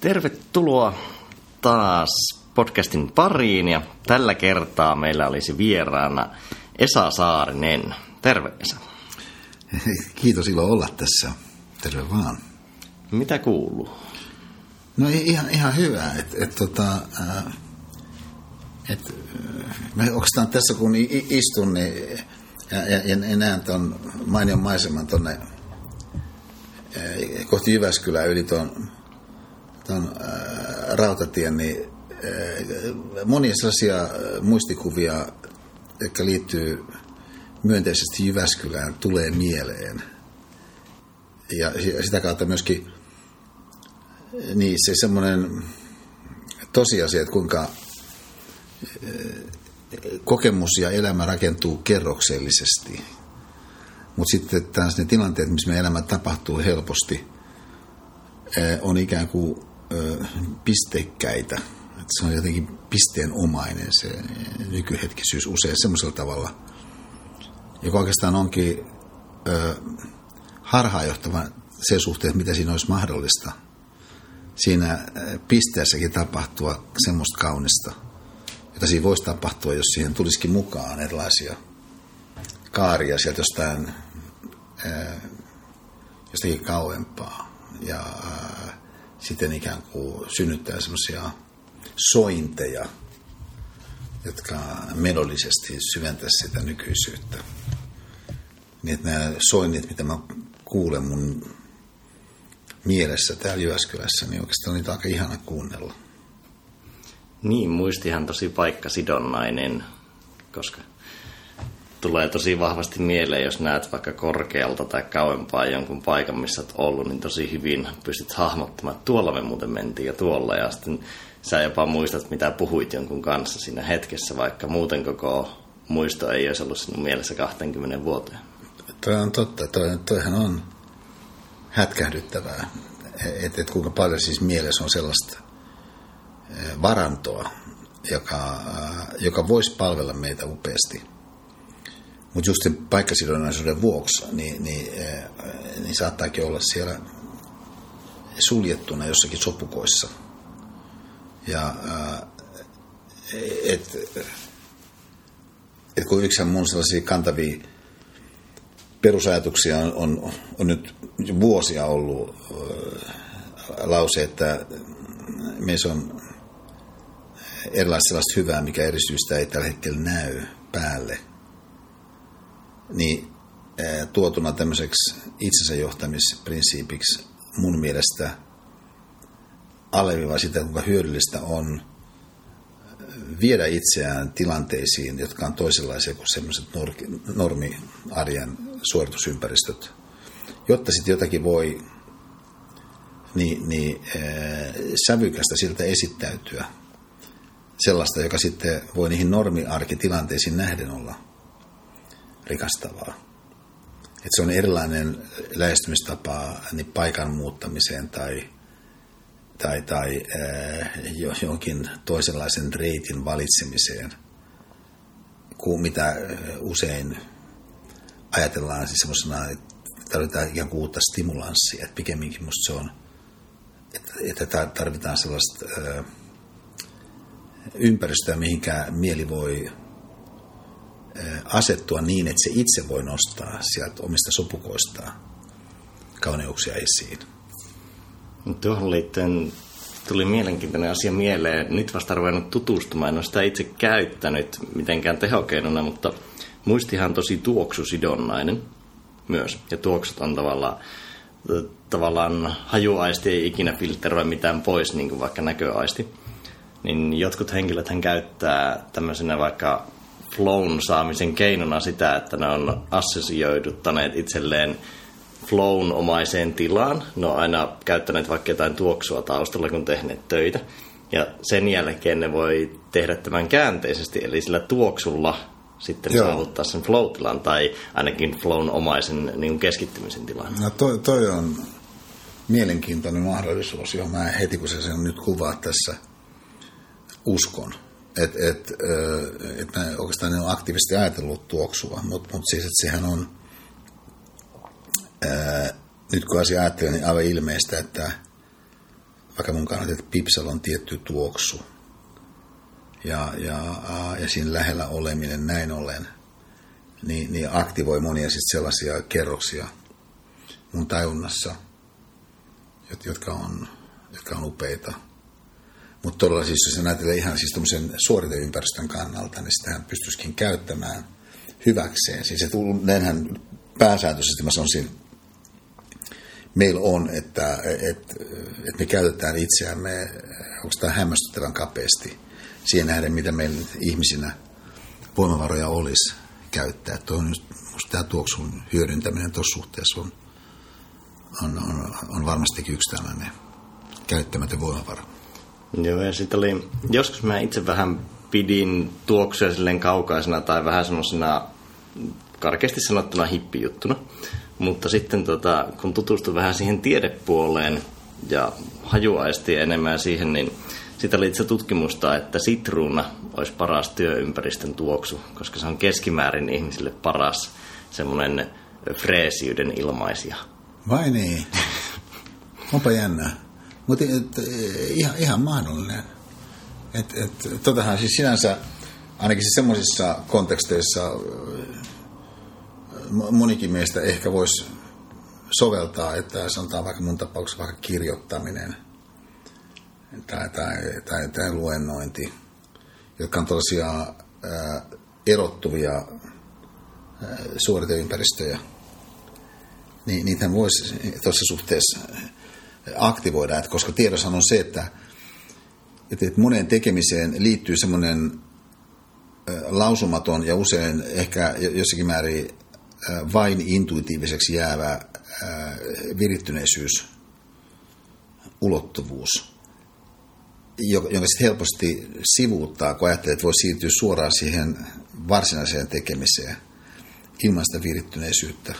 Tervetuloa taas podcastin pariin ja tällä kertaa meillä olisi vieraana Esa Saarinen. Terve Esa. Kiitos ilo olla tässä. Terve vaan. Mitä kuuluu? No ihan, ihan hyvä. Et, et, tota, et, mä oikeastaan tässä kun istun niin, ja, ja, ja näen tuon mainion maiseman tuonne kohti Jyväskylää yli tuon ton, rautatien, niin monia sellaisia muistikuvia, jotka liittyy myönteisesti Jyväskylään, tulee mieleen. Ja sitä kautta myöskin niin se semmoinen tosiasia, että kuinka kokemus ja elämä rakentuu kerroksellisesti. Mutta sitten taas ne tilanteet, missä meidän elämä tapahtuu helposti, on ikään kuin pisteikkäitä. Että se on jotenkin pisteenomainen se nykyhetkisyys usein semmoisella tavalla, joka oikeastaan onkin harhaanjohtava sen suhteen, mitä siinä olisi mahdollista siinä pisteessäkin tapahtua semmoista kaunista – jota siinä voisi tapahtua, jos siihen tulisikin mukaan erilaisia kaaria sieltä jostain, ää, jostakin kauempaa. Ja ää, sitten ikään kuin synnyttää semmoisia sointeja, jotka melodisesti syventävät sitä nykyisyyttä. Niin että nämä soinnit, mitä mä kuulen mun mielessä täällä Jyväskylässä, niin oikeastaan niitä on aika ihana kuunnella. Niin, muistihan tosi paikkasidonnainen, koska tulee tosi vahvasti mieleen, jos näet vaikka korkealta tai kauempaa jonkun paikan, missä olet ollut, niin tosi hyvin pystyt hahmottamaan, että tuolla me muuten mentiin ja tuolla. Ja sitten sä jopa muistat, mitä puhuit jonkun kanssa siinä hetkessä, vaikka muuten koko muisto ei olisi ollut sinun mielessä 20 vuoteen. Toi on totta. Toi, toihan on hätkähdyttävää, että et kuinka paljon siis mielessä on sellaista varantoa, joka, joka voisi palvella meitä upeasti. Mutta just sen paikkasidonnaisuuden vuoksi, niin, niin, niin saattaakin olla siellä suljettuna jossakin sopukoissa. Ja et, et kun yksi mun sellaisia kantavia perusajatuksia on, on, on nyt vuosia ollut lause, että meissä on erilaista sellaista hyvää, mikä eri syystä ei tällä hetkellä näy päälle, niin tuotuna tämmöiseksi itsensä johtamisprinsiipiksi mun mielestä alleviivaa sitä, kuinka hyödyllistä on viedä itseään tilanteisiin, jotka on toisenlaisia kuin semmoiset normi-arjen suoritusympäristöt, jotta sitten jotakin voi niin, niin äh, sävykästä siltä esittäytyä – sellaista, joka sitten voi niihin normiarkitilanteisiin nähden olla rikastavaa. Että se on erilainen lähestymistapa niin paikan muuttamiseen tai, tai, tai äh, jonkin toisenlaisen reitin valitsemiseen, kuin mitä usein ajatellaan siis semmoisena, että tarvitaan ikään kuin uutta stimulanssia. Että pikemminkin musta se on, että tarvitaan sellaista... Äh, ympäristöä, mihinkä mieli voi asettua niin, että se itse voi nostaa sieltä omista sopukoistaan kauneuksia esiin. Tuohon liittyen tuli mielenkiintoinen asia mieleen. Nyt vasta ruvennut tutustumaan. En ole sitä itse käyttänyt mitenkään tehokeinona, mutta muistihan tosi tuoksusidonnainen myös. Ja tuoksut on tavallaan, tavallaan hajuaisti ei ikinä filteroi mitään pois, niin kuin vaikka näköaisti niin jotkut henkilöt hän käyttää tämmöisenä vaikka flown saamisen keinona sitä, että ne on assosioiduttaneet itselleen flown omaiseen tilaan. Ne on aina käyttäneet vaikka jotain tuoksua taustalla, kun tehneet töitä. Ja sen jälkeen ne voi tehdä tämän käänteisesti, eli sillä tuoksulla sitten Joo. saavuttaa sen flow-tilan tai ainakin flown omaisen niin keskittymisen tilan. No toi, toi on mielenkiintoinen mahdollisuus, johon mä heti kun se sen nyt kuvaa tässä – uskon. Et, et, et oikeastaan ne on aktiivisesti ajatellut tuoksua, mutta mut siis, että sehän on, ää, nyt kun asia ajattelee, niin aivan ilmeistä, että vaikka mun kannalta, että pipsalla on tietty tuoksu. Ja, ja, ja siinä lähellä oleminen näin ollen, niin, niin aktivoi monia sit sellaisia kerroksia mun tajunnassa, jotka on, jotka on upeita. Mutta todella siis, jos ajatellaan ihan siis suoriteympäristön kannalta, niin sitähän pystyisikin käyttämään hyväkseen. Siis että näinhän pääsääntöisesti mä sanoisin, meillä on, että, että, että me käytetään itseämme, onko tämä hämmästyttävän kapeasti siihen nähden, mitä meillä ihmisinä voimavaroja olisi käyttää. Tuo on just, tämä tuoksun hyödyntäminen tuossa suhteessa on, on, on, on varmastikin yksi tällainen käyttämätön voimavara. Joo, ja sitten oli, joskus mä itse vähän pidin tuoksuja silleen kaukaisena tai vähän semmoisena karkeasti sanottuna hippijuttuna. Mutta sitten tota, kun tutustui vähän siihen tiedepuoleen ja hajuaisti enemmän siihen, niin sitä oli itse tutkimusta, että sitruuna olisi paras työympäristön tuoksu, koska se on keskimäärin ihmisille paras semmoinen freesiyden ilmaisia. Vai niin? Onpa jännä. Mutta ihan, ihan mahdollinen. Et, et, totahan siis sinänsä, ainakin siis semmoisissa konteksteissa monikin meistä ehkä voisi soveltaa, että sanotaan vaikka mun tapauksessa vaikka kirjoittaminen tai, tai, tai, tai luennointi, jotka on tällaisia ää, erottuvia ää, suoriteympäristöjä, niin niitä voisi tuossa suhteessa aktivoida, että koska tiedossa on se, että, että moneen tekemiseen liittyy semmoinen lausumaton ja usein ehkä jossakin määrin vain intuitiiviseksi jäävä virittyneisyys, ulottuvuus, jonka sitten helposti sivuuttaa, kun ajattelee, että voi siirtyä suoraan siihen varsinaiseen tekemiseen ilman sitä virittyneisyyttä,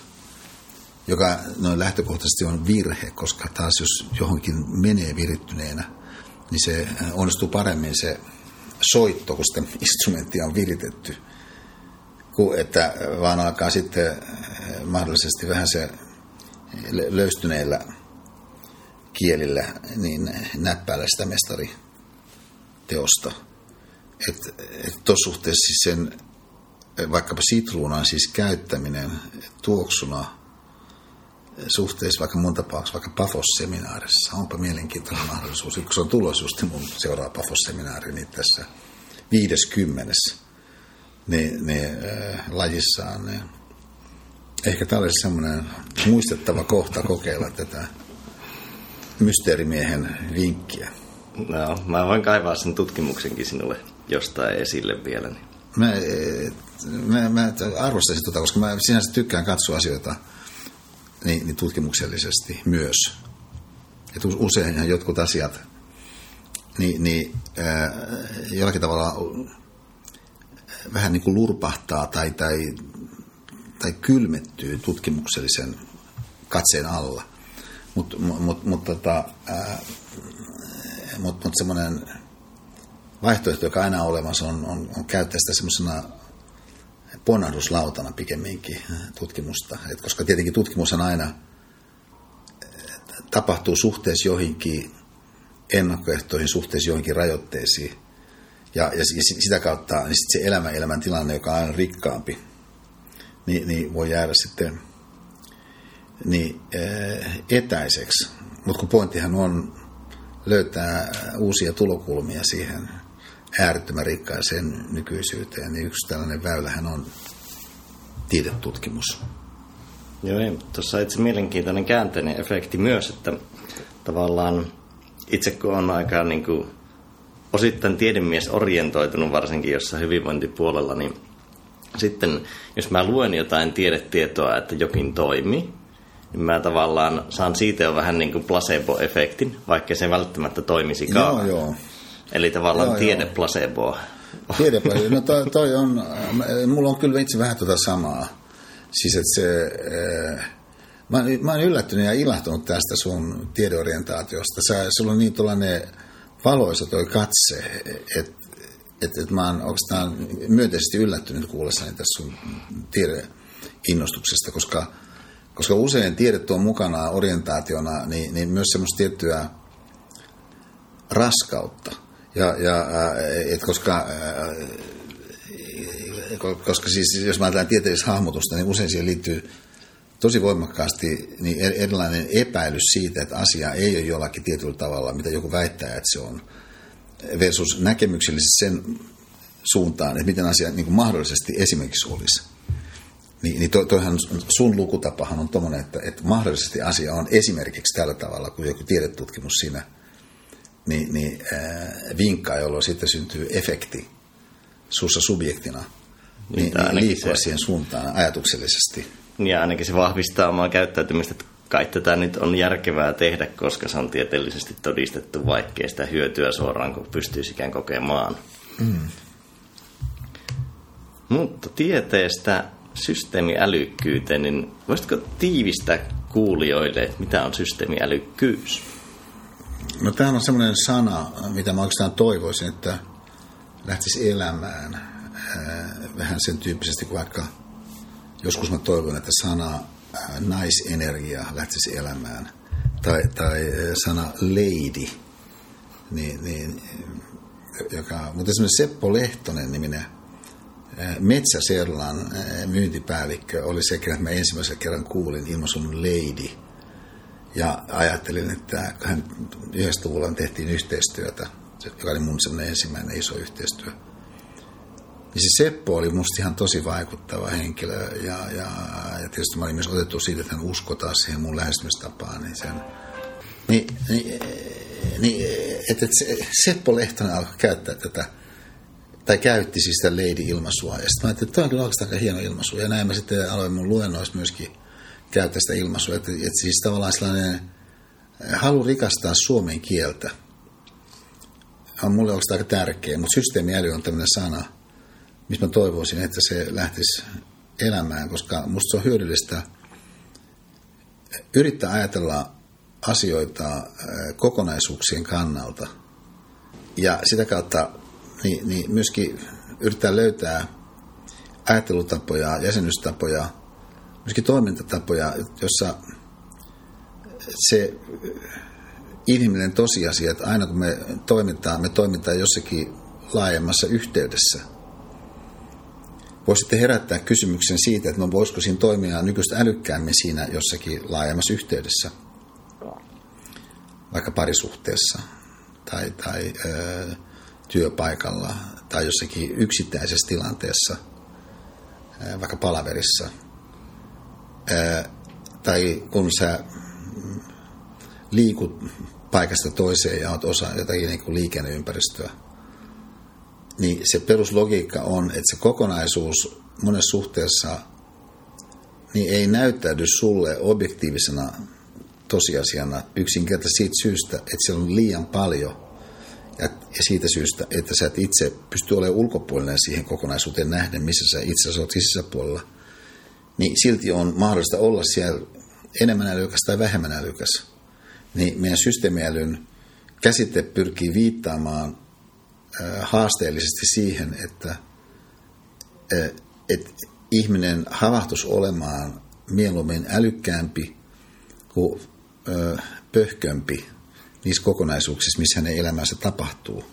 joka noin lähtökohtaisesti on virhe, koska taas jos johonkin menee virittyneenä, niin se onnistuu paremmin se soitto, kun sitä instrumenttia on viritetty – että vaan alkaa sitten eh, mahdollisesti vähän se löystyneillä kielillä niin näppäillä sitä mestariteosta. Että et tuossa suhteessa siis sen vaikkapa sitruunan siis käyttäminen tuoksuna suhteessa vaikka mun tapauksessa vaikka Pafos-seminaarissa. Onpa mielenkiintoinen mahdollisuus. Kun se on tulos just mun seuraava Pafos-seminaari niin tässä viideskymmenes niin, niin äh, lajissaan, niin ehkä tämä olisi semmoinen muistettava kohta kokeilla tätä mysteerimiehen vinkkiä. No, mä voin kaivaa sen tutkimuksenkin sinulle jostain esille vielä. Niin. Mä, mä, mä arvostaisin tuota, koska mä sinänsä tykkään katsoa asioita niin, niin tutkimuksellisesti myös. Et useinhan jotkut asiat niin, niin äh, jollakin tavalla vähän niin kuin lurpahtaa tai, tai, tai kylmettyy tutkimuksellisen katseen alla. Mutta mut, mut, tota, mut, mut semmoinen vaihtoehto, joka aina on olemassa, on, on, on käyttää sitä semmoisena ponnahduslautana pikemminkin tutkimusta. Et koska tietenkin tutkimus on aina tapahtuu suhteessa joihinkin ennakkoehtoihin, suhteessa joihinkin rajoitteisiin – ja, ja, ja sitä kautta niin sit se elämän elämän tilanne, joka on aina rikkaampi, niin, niin voi jäädä sitten niin, äh, etäiseksi. Mutta kun pointtihan on löytää uusia tulokulmia siihen äärettömän rikkaaseen nykyisyyteen, niin yksi tällainen väylähän on tiedetutkimus. Joo, niin. tuossa itse mielenkiintoinen käänteinen efekti myös, että tavallaan itse kun on aika niin kuin osittain tiedemies orientoitunut varsinkin jossain hyvinvointipuolella, niin sitten jos mä luen jotain tiedetietoa, että jokin toimii, niin mä tavallaan saan siitä jo vähän niin kuin placebo-efektin, vaikka se välttämättä toimisikaan. Joo, joo. Eli tavallaan joo, tiede placeboa. Tiede placebo. No toi, toi on, mulla on kyllä itse vähän tuota samaa. Siis että se, eh, mä, mä oon yllättynyt ja ilahtunut tästä sun tiedeorientaatiosta. Sä, sulla on niin tuollainen valoisa toi katse, että et, et mä oon oikeastaan myönteisesti yllättynyt kuullessani tässä sun tiedeinnostuksesta, koska, koska usein tiede tuo mukana orientaationa niin, niin myös semmoista tiettyä raskautta. Ja, ja et koska, koska siis, jos mä ajatellaan tieteellistä hahmotusta, niin usein siihen liittyy tosi voimakkaasti niin er, erilainen epäilys siitä, että asia ei ole jollakin tietyllä tavalla, mitä joku väittää, että se on, versus näkemyksellisesti sen suuntaan, että miten asia niin mahdollisesti esimerkiksi olisi. Niin, niin to, toihan sun lukutapahan on tuommoinen, että, että mahdollisesti asia on esimerkiksi tällä tavalla, kun joku tiedetutkimus siinä niin, niin äh, vinkkaa, jolloin sitten syntyy efekti sussa subjektina, niin, niin, niin liikkua se... siihen suuntaan ajatuksellisesti. Ja ainakin se vahvistaa omaa käyttäytymistä, että kai tätä nyt on järkevää tehdä, koska se on tieteellisesti todistettu, vaikkei sitä hyötyä suoraan, kun pystyisikään kokemaan. Mm. Mutta tieteestä systeemiälykkyyteen, niin voisitko tiivistää kuulijoille, että mitä on systeemiälykkyys? No tämä on semmoinen sana, mitä mä oikeastaan toivoisin, että lähtisi elämään vähän sen tyyppisesti kuin vaikka joskus mä toivon, että sana naisenergia lähtisi elämään. Tai, tai sana lady, niin, niin, joka, mutta esimerkiksi Seppo Lehtonen niminen Metsäserlan myyntipäällikkö oli se, että mä ensimmäisen kerran kuulin ilmaisun lady. Ja ajattelin, että hän 90-luvulla tehtiin yhteistyötä, joka oli mun semmoinen ensimmäinen iso yhteistyö. Niin se Seppo oli musta ihan tosi vaikuttava henkilö ja, ja, ja tietysti mä olin myös otettu siitä, että hän uskoi taas siihen mun lähestymistapaan. Niin, sen, niin, niin, niin että et Seppo Lehtonen alkoi käyttää tätä tai käytti siis sitä lady-ilmaisua. Ja sitten mä ajattelin, että tämä on kyllä oikeastaan aika hieno ilmaisu. Ja näin mä sitten aloin mun luennoissa myöskin käyttää sitä ilmaisua. Että, että siis tavallaan sellainen eh, halu rikastaa suomen kieltä on mulle oikeastaan aika tärkeä. Mutta systeemiäly on tämmöinen sana, missä mä toivoisin, että se lähtisi elämään, koska musta se on hyödyllistä yrittää ajatella asioita eh, kokonaisuuksien kannalta ja sitä kautta niin, niin myöskin yrittää löytää ajattelutapoja, jäsenystapoja, myöskin toimintatapoja, jossa se inhimillinen tosiasia, että aina kun me toimitaan, me toimitaan jossakin laajemmassa yhteydessä. Voisitte herättää kysymyksen siitä, että me voisiko siinä toimia nykyistä älykkäämmin siinä jossakin laajemmassa yhteydessä, vaikka parisuhteessa tai, tai öö, työpaikalla tai jossakin yksittäisessä tilanteessa, vaikka palaverissa, tai kun sä liikut paikasta toiseen ja olet osa jotakin niin kuin liikenneympäristöä, niin se peruslogiikka on, että se kokonaisuus monessa suhteessa niin ei näyttäydy sulle objektiivisena tosiasiana yksinkertaisesti siitä syystä, että siellä on liian paljon ja, siitä syystä, että sä et itse pysty olemaan ulkopuolinen siihen kokonaisuuteen nähden, missä sä itse olet sisäpuolella, niin silti on mahdollista olla siellä enemmän älykäs tai vähemmän älykäs. Niin meidän systeemiälyn käsite pyrkii viittaamaan haasteellisesti siihen, että, että ihminen havahtus olemaan mieluummin älykkäämpi kuin pöhkömpi niissä kokonaisuuksissa, missä hänen elämänsä tapahtuu.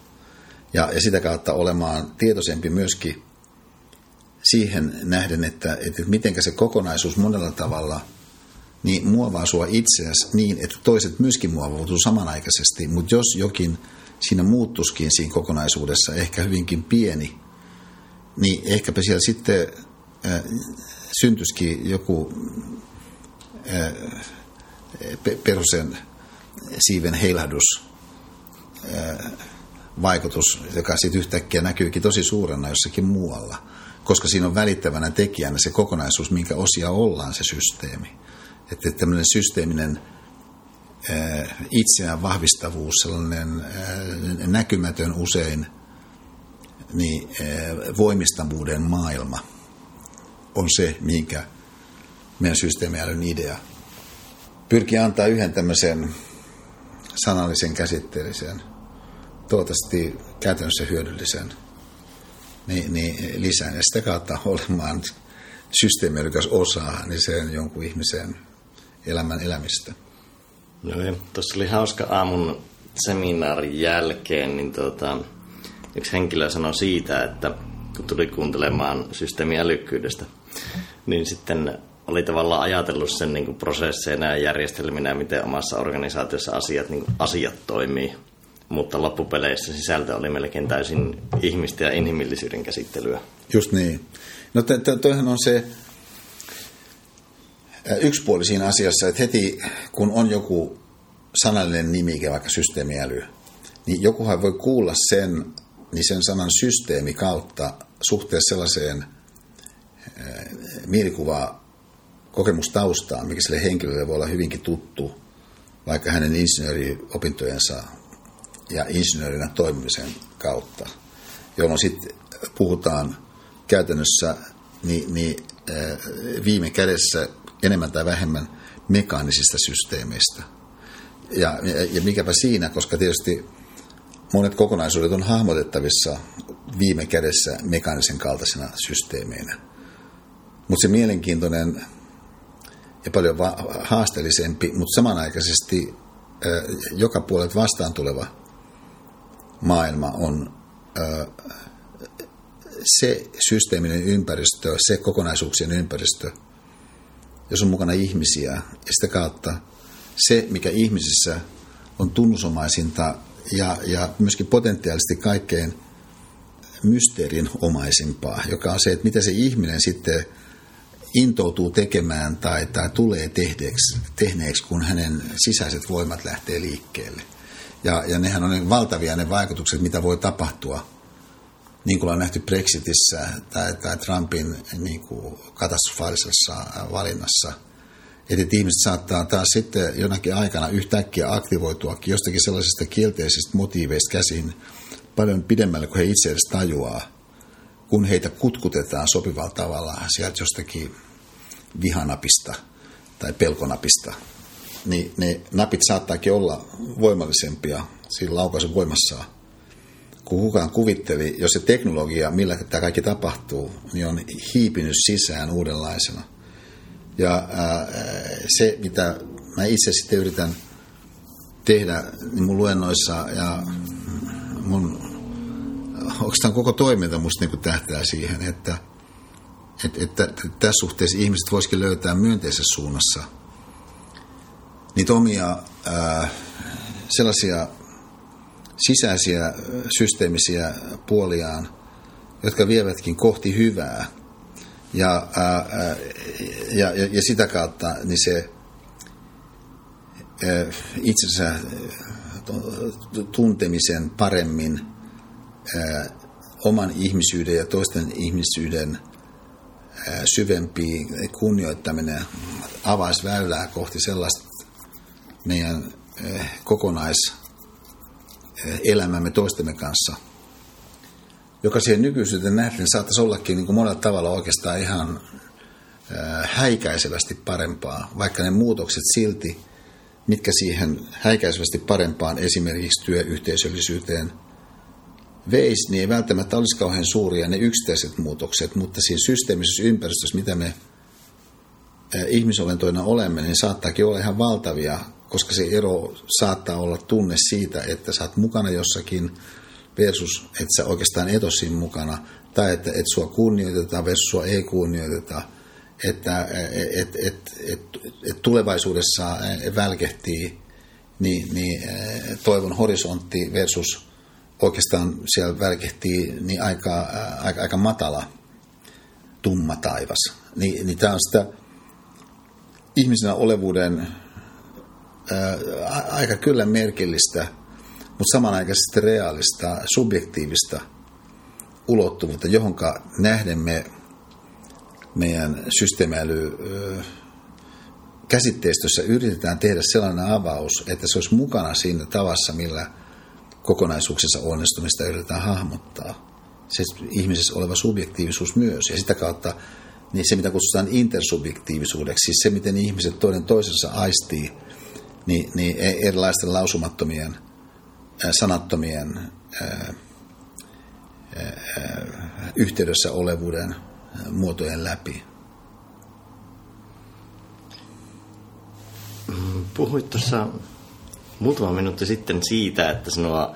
Ja, ja sitä kautta olemaan tietoisempi myöskin siihen nähden, että, että miten se kokonaisuus monella tavalla niin muovaa sua itseäsi niin, että toiset myöskin muovautuu samanaikaisesti, mutta jos jokin siinä muuttuskin siinä kokonaisuudessa, ehkä hyvinkin pieni, niin ehkäpä siellä sitten äh, syntyisikin joku äh, perusen siiven heilahdus vaikutus, joka sitten yhtäkkiä näkyykin tosi suurena jossakin muualla, koska siinä on välittävänä tekijänä se kokonaisuus, minkä osia ollaan se systeemi. Että tämmöinen systeeminen itseään vahvistavuus, sellainen näkymätön usein niin voimistavuuden maailma on se, minkä meidän systeemiälyn idea pyrkii antaa yhden tämmöisen sanallisen käsitteellisen, toivottavasti käytännössä hyödyllisen niin, niin lisään. Ja sitä kautta olemaan systeemiyrikäs osa niin sen jonkun ihmisen elämän elämistä. No tuossa oli hauska aamun seminaarin jälkeen, niin tota, yksi henkilö sanoi siitä, että kun tuli kuuntelemaan systeemiälykkyydestä, niin sitten oli tavallaan ajatellut sen niin kuin prosesseina ja järjestelminä, miten omassa organisaatiossa asiat, niin kuin asiat toimii. Mutta loppupeleissä sisältö oli melkein täysin ihmistä ja inhimillisyyden käsittelyä. Just niin. No toihan on se yksi puoli siinä asiassa, että heti kun on joku sanallinen nimike, vaikka systeemiäly, niin jokuhan voi kuulla sen, niin sen sanan systeemi kautta suhteessa sellaiseen mielikuvaa kokemustaustaa, mikä sille henkilölle voi olla hyvinkin tuttu, vaikka hänen insinööriopintojensa ja insinöörinä toimimisen kautta, jolloin sitten puhutaan käytännössä niin, niin, viime kädessä enemmän tai vähemmän mekaanisista systeemeistä. Ja, ja, mikäpä siinä, koska tietysti monet kokonaisuudet on hahmotettavissa viime kädessä mekaanisen kaltaisena systeemeinä. Mutta se mielenkiintoinen ja paljon haasteellisempi, mutta samanaikaisesti joka puolet vastaan tuleva maailma on se systeeminen ympäristö, se kokonaisuuksien ympäristö, jos on mukana ihmisiä ja sitä kautta se, mikä ihmisissä on tunnusomaisinta ja, ja myöskin potentiaalisesti kaikkein mysteerinomaisimpaa, joka on se, että mitä se ihminen sitten intoutuu tekemään tai, tai tulee tehdeeksi, tehneeksi, kun hänen sisäiset voimat lähtee liikkeelle. Ja, ja nehän on ne valtavia ne vaikutukset, mitä voi tapahtua, niin kuin on nähty Brexitissä tai, tai Trumpin niin kuin katastrofaalisessa valinnassa. Että ihmiset saattaa taas sitten jonakin aikana yhtäkkiä aktivoituakin jostakin sellaisista kielteisistä motiiveista käsin paljon pidemmälle kuin he itse edes tajuaa, kun heitä kutkutetaan sopivalla tavalla sieltä jostakin vihanapista tai pelkonapista, niin ne napit saattaakin olla voimallisempia siinä laukaisun voimassaan kun kukaan kuvitteli, jos se teknologia, millä tämä kaikki tapahtuu, niin on hiipinyt sisään uudenlaisena. Ja ää, se, mitä mä itse sitten yritän tehdä niin mun luennoissa ja mun oikeastaan koko toiminta musta niin tähtää siihen, että – että, että tässä suhteessa ihmiset voisikin löytää myönteisessä suunnassa niitä omia ää, sellaisia sisäisiä systeemisiä puoliaan, jotka vievätkin kohti hyvää. Ja, ää, ja, ja, ja sitä kautta niin se ää, itsensä tuntemisen paremmin ää, oman ihmisyyden ja toisten ihmisyyden syvempi kunnioittaminen avaisi väylää kohti sellaista meidän kokonaiselämämme toistemme kanssa, joka siihen nykyisyyteen nähden saattaisi ollakin niin kuin monella tavalla oikeastaan ihan häikäisevästi parempaa, vaikka ne muutokset silti, mitkä siihen häikäisevästi parempaan esimerkiksi työyhteisöllisyyteen – veisi, niin ei välttämättä olisi kauhean suuria ne yksittäiset muutokset, mutta siinä systeemisessä ympäristössä, mitä me ihmisolentoina olemme, niin saattaakin olla ihan valtavia, koska se ero saattaa olla tunne siitä, että sä oot mukana jossakin versus, että sä oikeastaan et ole mukana, tai että et sua kunnioitetaan versus sua ei kunnioiteta, että et, et, et, et tulevaisuudessa välkehtii niin, niin toivon horisontti versus oikeastaan siellä välkehtii niin aika, aika, aika matala, tumma taivas. Ni, niin tämä on sitä ihmisenä olevuuden aika kyllä merkillistä, mutta samanaikaisesti reaalista, subjektiivista ulottuvuutta, johonka nähden me meidän systeemiäly käsitteistössä yritetään tehdä sellainen avaus, että se olisi mukana siinä tavassa, millä – kokonaisuuksissa onnistumista yritetään hahmottaa. Se ihmisessä oleva subjektiivisuus myös. Ja sitä kautta niin se, mitä kutsutaan intersubjektiivisuudeksi, siis se, miten ihmiset toinen toisensa aistii, niin, niin e- erilaisten lausumattomien, sanattomien ää, ää, yhteydessä olevuuden muotojen läpi. Puhuit tuossa muutama minuutti sitten siitä, että sinua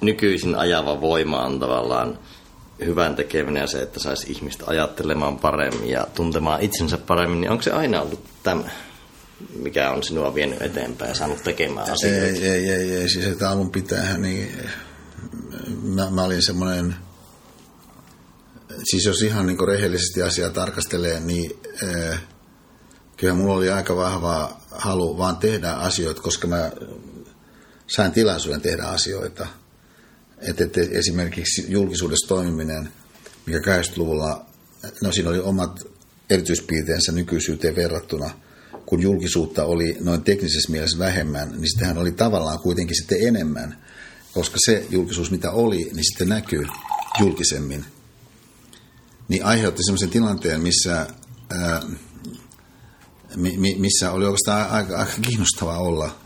nykyisin ajava voima on tavallaan hyvän tekeminen ja se, että saisi ihmistä ajattelemaan paremmin ja tuntemaan itsensä paremmin, niin onko se aina ollut tämä, mikä on sinua vienyt eteenpäin ja saanut tekemään asioita? Ei, ei, ei, ei. siis että alun pitää, niin mä, mä olin semmoinen, siis jos ihan niin rehellisesti asiaa tarkastelee, niin äh, kyllä mulla oli aika vahva halu vaan tehdä asioita, koska mä sain tilaisuuden tehdä asioita. Että et esimerkiksi julkisuudessa toimiminen, mikä 80-luvulla, no siinä oli omat erityispiirteensä nykyisyyteen verrattuna, kun julkisuutta oli noin teknisessä mielessä vähemmän, niin sitähän oli tavallaan kuitenkin sitten enemmän, koska se julkisuus, mitä oli, niin sitten näkyy julkisemmin. Niin aiheutti sellaisen tilanteen, missä ää, missä oli oikeastaan aika, aika kiinnostavaa olla,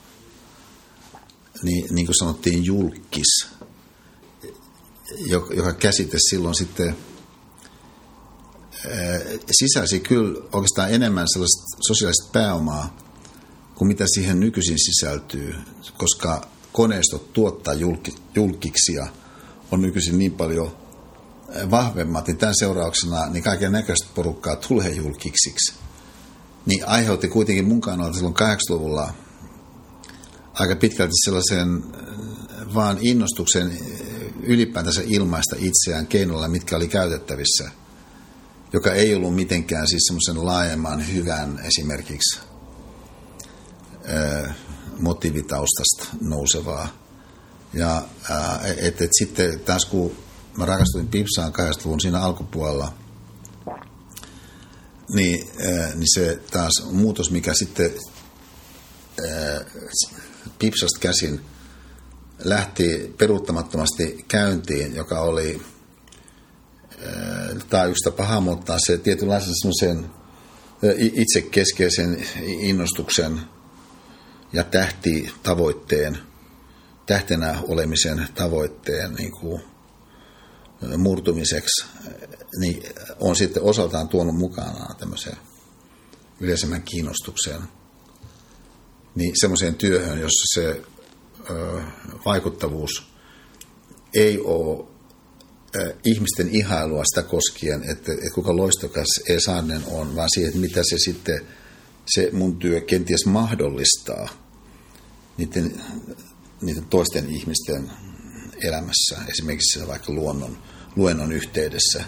niin, niin kuin sanottiin, julkis, joka käsite silloin sitten sisälsi kyllä oikeastaan enemmän sellaista sosiaalista pääomaa kuin mitä siihen nykyisin sisältyy, koska koneistot tuottaa julki, julkiksia on nykyisin niin paljon vahvemmat, niin tämän seurauksena niin kaiken näköistä porukkaa tulee julkiksiksi. Niin aiheutti kuitenkin mun kannalta silloin 80-luvulla aika pitkälti sellaisen vaan innostuksen ylipäätänsä ilmaista itseään keinoilla, mitkä oli käytettävissä, joka ei ollut mitenkään siis semmoisen laajemman hyvän esimerkiksi äh, motiivitaustasta nousevaa. Ja äh, et, sitten taas kun mä rakastuin Pipsaan 80-luvun siinä alkupuolella – niin, äh, niin se taas muutos, mikä sitten äh, Pipsasta käsin lähti peruuttamattomasti käyntiin, joka oli äh, yksi tapa hahmottaa se tietynlaisen semmoisen itsekeskeisen innostuksen ja tähti tavoitteen, tähtenä olemisen tavoitteen niin kuin murtumiseksi, niin on sitten osaltaan tuonut mukanaan tämmöiseen yleisemmän kiinnostukseen, niin semmoiseen työhön, jossa se ö, vaikuttavuus ei ole ihmisten ihailua sitä koskien, että, että kuinka loistokas Esanen on, vaan siihen, että mitä se sitten se mun työ kenties mahdollistaa niiden, niiden toisten ihmisten elämässä, esimerkiksi vaikka luonnon, luennon yhteydessä,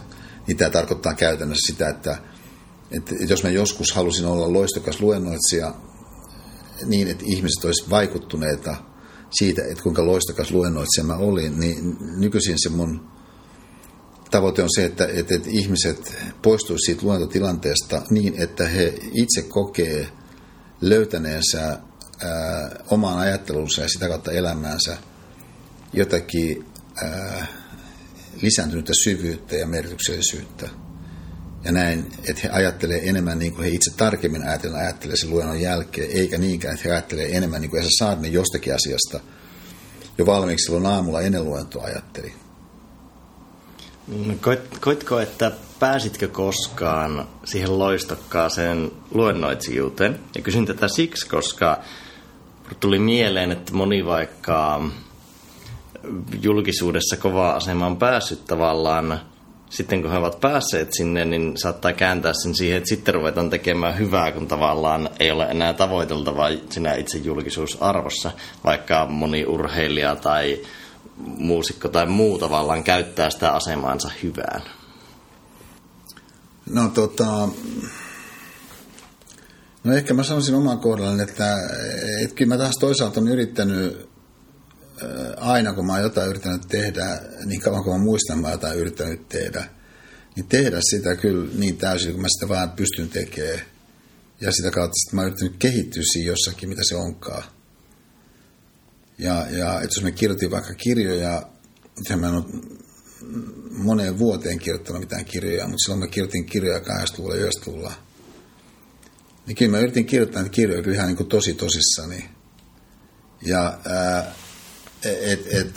niin tämä tarkoittaa käytännössä sitä, että, että jos mä joskus halusin olla loistokas luennoitsija niin, että ihmiset olisivat vaikuttuneita siitä, että kuinka loistokas luennoitsija mä olin, niin nykyisin se mun tavoite on se, että, että, että ihmiset poistuisivat siitä luentotilanteesta niin, että he itse kokee löytäneensä ää, omaan ajattelunsa ja sitä kautta elämäänsä jotakin ää, lisääntynyttä syvyyttä ja merkityksellisyyttä. Ja näin, että he ajattelee enemmän niin kuin he itse tarkemmin ajatellen ajattelee sen luennon jälkeen, eikä niinkään, että he ajattelee enemmän niin kuin Esa Saarinen jostakin asiasta jo valmiiksi silloin aamulla ennen luentoa ajatteli. Koit, koitko, että pääsitkö koskaan siihen loistokkaaseen luennoitsijuuteen? Ja kysyn tätä siksi, koska tuli mieleen, että moni vaikka julkisuudessa kovaa asemaan päässyt tavallaan, sitten kun he ovat päässeet sinne, niin saattaa kääntää sen siihen, että sitten ruvetaan tekemään hyvää, kun tavallaan ei ole enää tavoiteltavaa sinä itse julkisuusarvossa, vaikka moni urheilija tai muusikko tai muu tavallaan käyttää sitä asemaansa hyvään. No tota, no ehkä mä sanoisin oman kohdallani, että, kyllä mä taas toisaalta on yrittänyt aina kun mä oon jotain yrittänyt tehdä, niin kauan kuin mä muistan, mä jotain yrittänyt tehdä, niin tehdä sitä kyllä niin täysin, kun mä sitä vaan pystyn tekemään. Ja sitä kautta sitten mä oon yrittänyt kehittyä siinä jossakin, mitä se onkaan. Ja, ja että jos mä kirjoitin vaikka kirjoja, mitä mä en ole moneen vuoteen kirjoittanut mitään kirjoja, mutta silloin mä kirjoitin kirjoja 80-luvulla ja 90-luvulla. Niin kyllä mä yritin kirjoittaa näitä kirjoja kyllä ihan niin kuin tosi tosissani. Ja ää, et, et,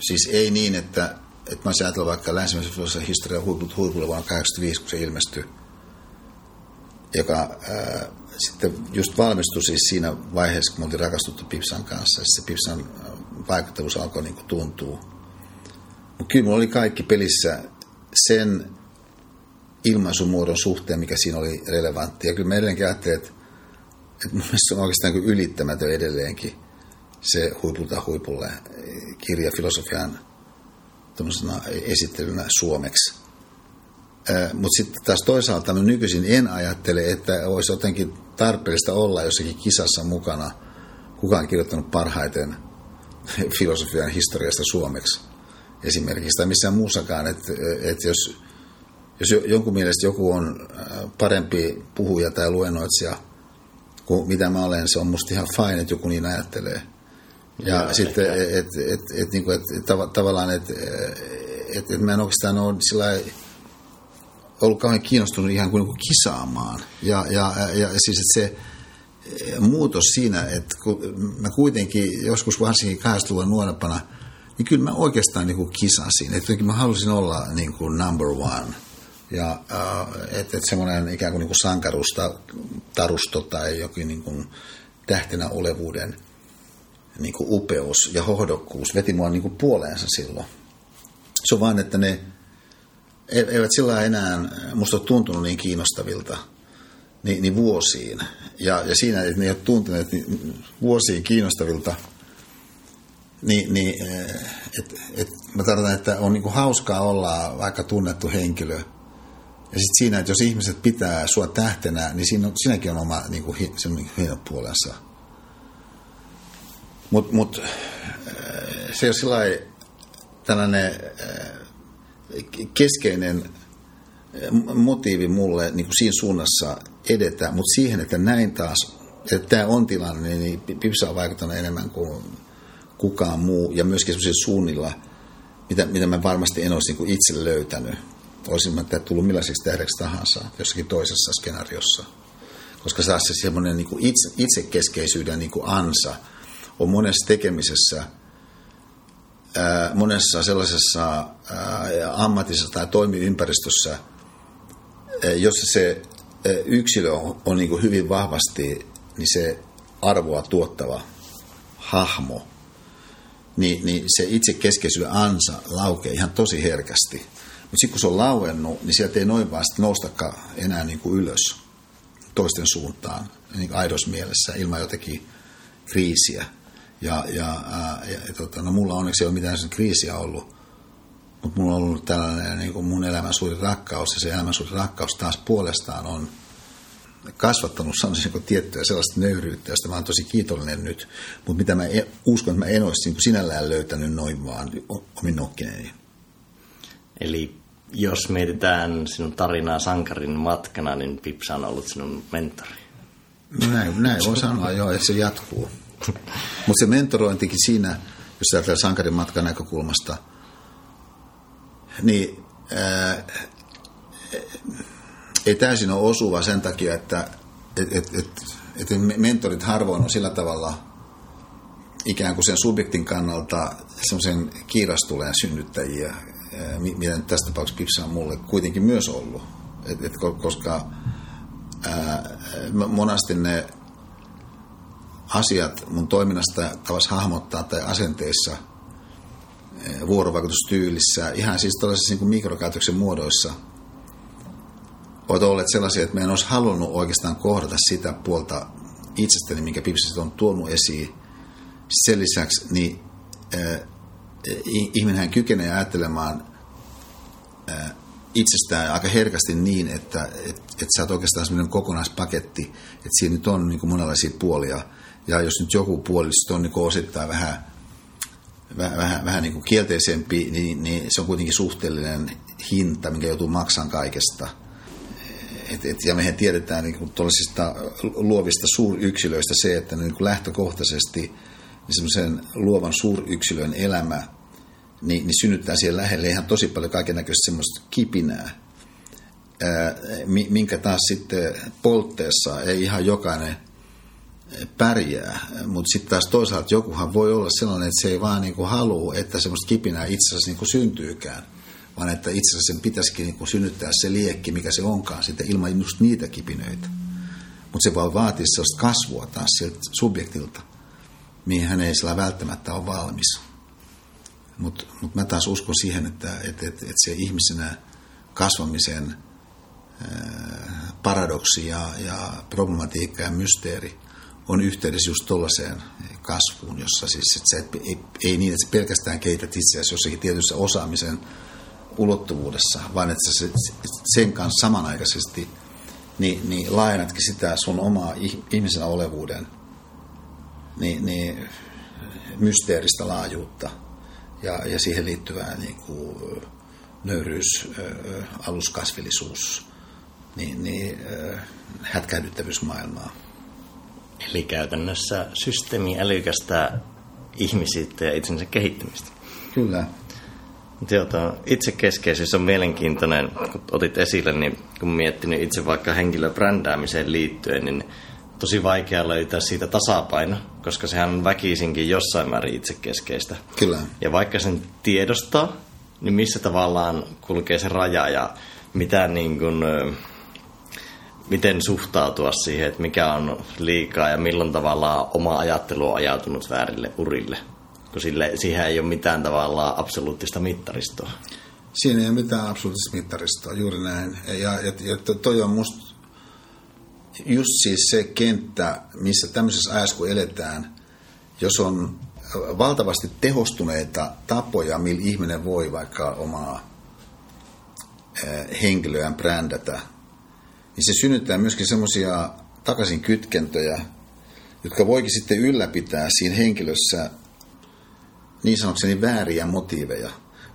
siis ei niin, että, että mä ajatellut vaikka länsimäisen filosofisen historian huiput huipulle vuonna 1985, kun se ilmestyi. joka ää, sitten just valmistui siis siinä vaiheessa, kun me oltiin rakastuttu Pipsan kanssa. Se Pipsan vaikuttavuus alkoi niin kuin tuntua. Mutta kyllä mulla oli kaikki pelissä sen ilmaisumuodon suhteen, mikä siinä oli relevantti. Ja kyllä mä edelleenkin ajattelin, että, että mielestä on oikeastaan niin ylittämätön edelleenkin se huipulta huipulle kirja filosofian esittelynä suomeksi. Mutta sitten taas toisaalta mä nykyisin en ajattele, että olisi jotenkin tarpeellista olla jossakin kisassa mukana. Kukaan on kirjoittanut parhaiten filosofian historiasta suomeksi esimerkiksi, tai missään muussakaan. Että et jos, jos jonkun mielestä joku on parempi puhuja tai luennoitsija kuin mitä mä olen, se on musta ihan fine, että joku niin ajattelee. Ja, ja sitten, että et, et, et, niinku, et, tav- tavallaan, että et, et mä en oikeastaan ole sillä ollut kauhean kiinnostunut ihan kuin, kuin kisaamaan. Ja, ja, ja siis, että se muutos siinä, että kun mä kuitenkin joskus varsinkin 80 nuorempana, niin kyllä mä oikeastaan niin kuin kisasin. Että mä halusin olla niin kuin number one. Ja että et semmoinen ikään kuin, niin kuin sankarusta, tarusto tai jokin niin kuin tähtenä olevuuden niin kuin upeus ja hohdokkuus veti mua niin kuin puoleensa silloin. Se on vain, että ne eivät sillä enää musta ole tuntunut niin kiinnostavilta niin, niin vuosiin. Ja, ja siinä, että ne ei ole tuntuneet niin vuosiin kiinnostavilta, niin, niin et, et, mä tarkoitan, että on niinku hauskaa olla vaikka tunnettu henkilö. Ja sitten siinä, että jos ihmiset pitää sua tähtenä, niin siinä on, siinäkin on oma niinku, hieno puolensa. Mutta mut, se on sillä tällainen keskeinen motiivi mulle niin kuin siinä suunnassa edetä, mutta siihen, että näin taas, että tämä on tilanne, niin Pipsa on vaikuttanut enemmän kuin kukaan muu, ja myöskin sellaisilla suunnilla, mitä, mitä mä varmasti en olisi niin kuin itse löytänyt. Olisin mä tullut millaiseksi tähdeksi tahansa jossakin toisessa skenaariossa. Koska saa se semmoinen niin itse, itsekeskeisyyden niin kuin ansa – on monessa tekemisessä, monessa sellaisessa ammatissa tai toimiympäristössä, jossa se yksilö on, niin kuin hyvin vahvasti niin se arvoa tuottava hahmo, niin, niin se itse keskeisyyden ansa laukee ihan tosi herkästi. Mutta sitten kun se on lauennut, niin sieltä ei noin vaan noustakaan enää niin kuin ylös toisten suuntaan, niin aidossa mielessä, ilman jotenkin kriisiä. Ja, ja, ää, ja, tota, no mulla onneksi ei ole mitään sen kriisiä ollut, mutta mulla on ollut tällainen niin kuin mun elämän suuri rakkaus, ja se elämän suuri rakkaus taas puolestaan on kasvattanut sanoisin tiettyä sellaista nöyryyttä, josta mä oon tosi kiitollinen nyt, mutta mitä mä e, uskon, että mä en olisi niin sinällään löytänyt noin vaan omin nokkineeni. Eli jos mietitään sinun tarinaa sankarin matkana, niin Pipsa on ollut sinun mentori. Näin, näin voi sanoa joo, että se jatkuu. Mutta se mentorointikin siinä, jos ajatellaan sankarin matkan näkökulmasta, niin ää, ei täysin ole osuva sen takia, että et, et, et, et mentorit harvoin on sillä tavalla ikään kuin sen subjektin kannalta semmoisen kiirastuleen synnyttäjiä, mitä tässä tapauksessa Pipsa on mulle kuitenkin myös ollut. Et, et, koska ää, monasti ne asiat mun toiminnasta tavassa hahmottaa tai asenteissa, eh, vuorovaikutustyylissä, ihan siis tällaisissa niin mikrokäytöksen muodoissa, ovat olleet sellaisia, että mä en olisi halunnut oikeastaan kohdata sitä puolta itsestäni, minkä Pipsiset on tuonut esiin. Sen lisäksi niin äh, ihminenhän kykenee ajattelemaan äh, itsestään aika herkästi niin, että et, et sä oot oikeastaan sellainen kokonaispaketti, että siinä nyt on niin kuin monenlaisia puolia – ja jos nyt joku puoli on niin osittain vähän, vähän, vähän, vähän niin kielteisempi, niin, niin se on kuitenkin suhteellinen hinta, minkä joutuu maksamaan kaikesta. Et, et, ja mehän tiedetään niin kuin luovista suuryksilöistä se, että niin kuin lähtökohtaisesti niin luovan suuryksilön elämä niin, niin synnyttää siihen lähelle ihan tosi paljon kaiken näköistä semmoista kipinää, ää, minkä taas sitten poltteessa ei ihan jokainen pärjää, mutta sitten taas toisaalta jokuhan voi olla sellainen, että se ei vaan niinku halua, että semmoista kipinää itse asiassa niinku syntyykään, vaan että itse asiassa sen pitäisikin niinku synnyttää se liekki, mikä se onkaan, sitten ilman just niitä kipinöitä. mutta se voi vaatia sellaista kasvua taas sieltä subjektilta, mihin hän ei sillä välttämättä ole valmis. Mutta mut mä taas uskon siihen, että et, et, et se ihmisenä kasvamisen paradoksi ja, ja problematiikka ja mysteeri on yhteydessä just tuollaiseen kasvuun, jossa siis että sä et, ei, ei niin, että sä pelkästään keität itseäsi jossakin tietyssä osaamisen ulottuvuudessa, vaan että sä sen kanssa samanaikaisesti niin, niin laajennatkin sitä sun omaa ihmisenä olevuuden niin, niin mysteeristä laajuutta ja, ja siihen liittyvää niin kuin, nöyryys, aluskasvillisuus, niin, niin hätkähdyttävyys maailmaa. Eli käytännössä systeemi älykästä ihmisyyttä ja itsensä kehittämistä. Kyllä. Jota, itsekeskeisyys on mielenkiintoinen, kun otit esille, niin kun miettinyt itse vaikka henkilöbrändäämiseen liittyen, niin tosi vaikea löytää siitä tasapaino, koska sehän on väkisinkin jossain määrin itsekeskeistä. Kyllä. Ja vaikka sen tiedostaa, niin missä tavallaan kulkee se raja ja mitä niin kuin, miten suhtautua siihen, että mikä on liikaa ja milloin tavallaan oma ajattelu on ajautunut väärille urille. Kun sille, siihen ei ole mitään tavallaan absoluuttista mittaristoa. Siinä ei ole mitään absoluuttista mittaristoa, juuri näin. Ja, ja, ja toi on musta just siis se kenttä, missä tämmöisessä ajassa kun eletään, jos on valtavasti tehostuneita tapoja, millä ihminen voi vaikka omaa henkilöään brändätä, niin se synnyttää myöskin semmoisia takaisin kytkentöjä, jotka voikin sitten ylläpitää siinä henkilössä niin sanokseni vääriä motiiveja.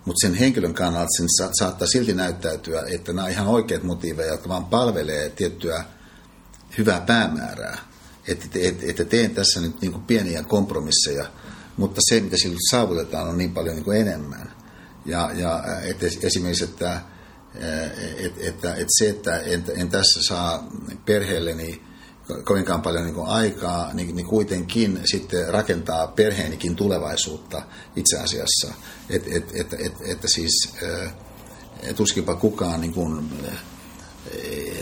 Mutta sen henkilön kannalta sen sa- saattaa silti näyttäytyä, että nämä on ihan oikeat motiiveja, jotka vaan palvelee tiettyä hyvää päämäärää. Että, että, että teen tässä nyt niin kuin pieniä kompromisseja, mutta se, mitä sillä saavutetaan, on niin paljon niin kuin enemmän. Ja, ja että esimerkiksi, että, että, että, että se, että en, en tässä saa perheelleni kovinkaan paljon niin aikaa, niin, niin kuitenkin sitten rakentaa perheenikin tulevaisuutta itse asiassa. Et, et, et, et, että siis tuskinpa kukaan niin kuin,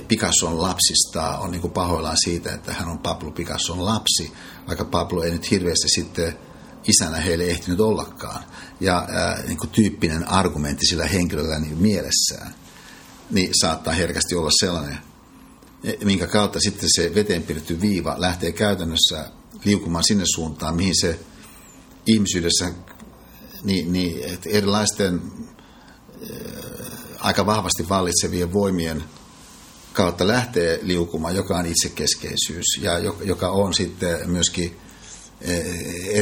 Picasson lapsista on niin kuin pahoillaan siitä, että hän on Pablo Picasson lapsi, vaikka Pablo ei nyt hirveästi sitten isänä heille ehtinyt ollakaan. Ja ää, niin kuin tyyppinen argumentti sillä henkilöllä niin mielessään, niin saattaa herkästi olla sellainen, e, minkä kautta sitten se veteen piirretty viiva lähtee käytännössä liukumaan sinne suuntaan, mihin se ihmisyydessä niin, niin, että erilaisten aika vahvasti vallitsevien voimien kautta lähtee liukumaan, joka on itsekeskeisyys ja joka on sitten myöskin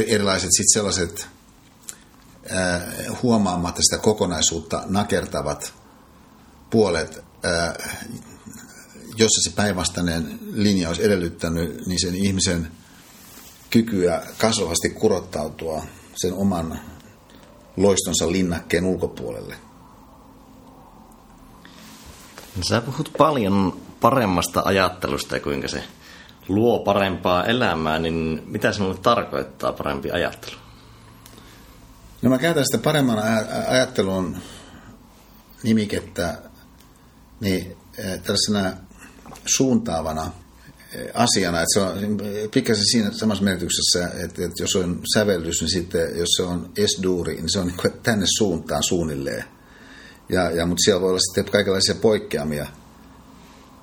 erilaiset sitten sellaiset eh, huomaamatta sitä kokonaisuutta nakertavat puolet, eh, jossa se päinvastainen linja olisi edellyttänyt, niin sen ihmisen kykyä kasvavasti kurottautua sen oman loistonsa linnakkeen ulkopuolelle. Sä puhut paljon paremmasta ajattelusta ja kuinka se luo parempaa elämää, niin mitä sinulle tarkoittaa parempi ajattelu? No mä käytän sitä paremman ajattelun nimikettä niin eh, tällaisena suuntaavana eh, asiana, että se on pikkasen siinä samassa merkityksessä, että, että jos on sävellys, niin sitten jos se on esduuri, niin se on niin tänne suuntaan suunnilleen. Ja, ja, mutta siellä voi olla sitten kaikenlaisia poikkeamia.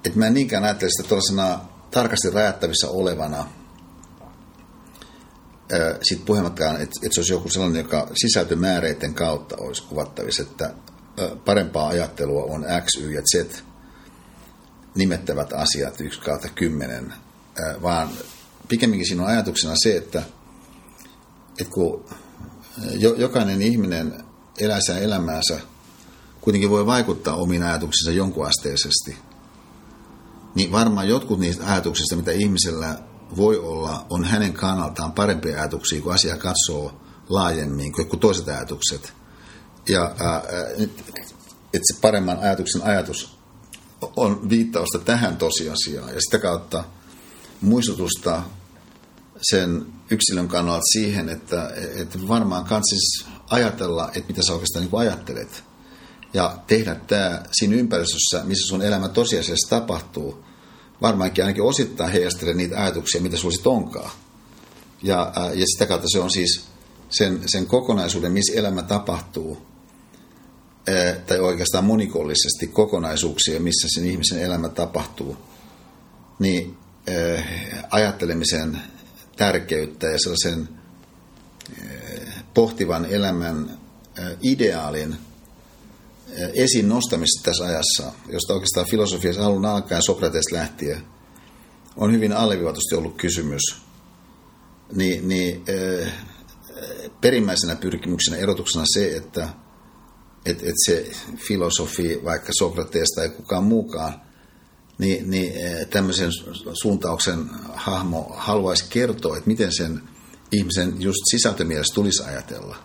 Et mä en niinkään ajattele sitä tuollaisena tarkasti rajattavissa olevana, sitten puhemattakaan, että, että se olisi joku sellainen, joka sisältömääreiden kautta olisi kuvattavissa, että parempaa ajattelua on X, Y ja Z nimettävät asiat 1 kautta 10, vaan pikemminkin siinä on ajatuksena se, että, että kun jokainen ihminen elää sen elämäänsä – kuitenkin voi vaikuttaa omiin ajatuksiinsa jonkunasteisesti, niin varmaan jotkut niistä ajatuksista, mitä ihmisellä voi olla, on hänen kannaltaan parempia ajatuksia, kun asia katsoo laajemmin kuin toiset ajatukset. Ja että se paremman ajatuksen ajatus on viittausta tähän tosiasiaan ja sitä kautta muistutusta sen yksilön kannalta siihen, että, että varmaan kansis ajatella, että mitä sä oikeastaan niin ajattelet ja tehdä tämä siinä ympäristössä, missä sun elämä tosiasiassa tapahtuu, varmaankin ainakin osittain heijastelee niitä ajatuksia, mitä sulla sitten onkaan. Ja, ja sitä kautta se on siis sen, sen kokonaisuuden, missä elämä tapahtuu, tai oikeastaan monikollisesti kokonaisuuksia, missä sen ihmisen elämä tapahtuu, niin ajattelemisen tärkeyttä ja sellaisen pohtivan elämän ideaalin esiin nostamista tässä ajassa, josta oikeastaan filosofiassa alun alkaen Sokrates lähtien on hyvin alleviivatusti ollut kysymys, niin, niin perimmäisenä pyrkimyksenä erotuksena se, että et, et se filosofi, vaikka Sokrates tai kukaan muukaan, niin, niin tämmöisen suuntauksen hahmo haluaisi kertoa, että miten sen ihmisen just sisältömielessä tulisi ajatella.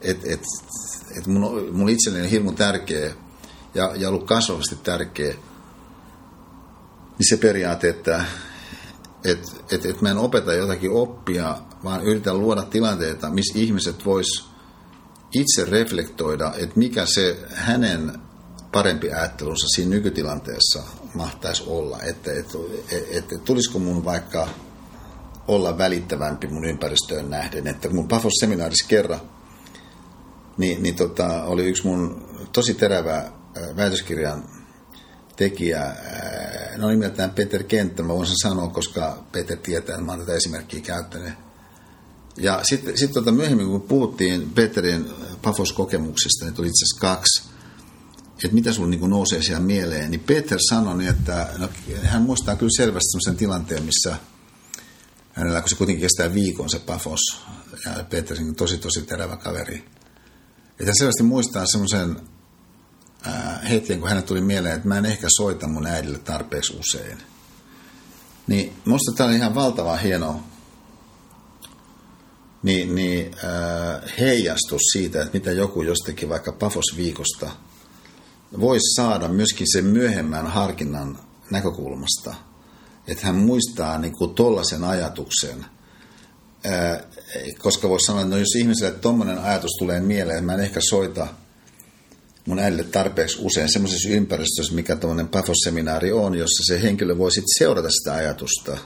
Et, et, et mun, mun itselleni hirmu tärkeä ja, ja ollut kasvavasti tärkeä niin se periaate, että et, et, et mä en opeta jotakin oppia, vaan yritän luoda tilanteita, missä ihmiset vois itse reflektoida, että mikä se hänen parempi ajattelunsa siinä nykytilanteessa mahtaisi olla. Että et, et, et, tulisiko mun vaikka olla välittävämpi mun ympäristöön nähden. Että mun Pafos-seminaarissa kerran niin, niin tota, oli yksi mun tosi terävä väitöskirjan tekijä, no nimeltään Peter Kenttä, mä voin sen sanoa, koska Peter tietää, että mä oon tätä esimerkkiä käyttänyt. Ja sitten sit tota myöhemmin, kun puhuttiin Peterin Pafos-kokemuksesta, niin tuli itse asiassa kaksi, että mitä sulla niin nousee siellä mieleen, niin Peter sanoi, niin että no, hän muistaa kyllä selvästi sellaisen tilanteen, missä hänellä, kun se kuitenkin kestää viikon se Pafos, ja Peter on tosi tosi terävä kaveri, hän selvästi muistaa semmoisen hetken, kun hänet tuli mieleen, että mä en ehkä soita mun äidille tarpeeksi usein. Niin musta tämä on ihan valtava hieno niin, niin, äh, heijastus siitä, että mitä joku jostakin vaikka Pafos-viikosta voisi saada myöskin sen myöhemmän harkinnan näkökulmasta. Että hän muistaa niin kuin tollaisen ajatuksen. Äh, koska voisi sanoa, että no jos ihmiselle tuommoinen ajatus tulee mieleen, mä en ehkä soita – mun äidille tarpeeksi usein semmoisessa ympäristössä, mikä tuommoinen Pafos-seminaari on, jossa se henkilö voi sitten seurata sitä ajatusta.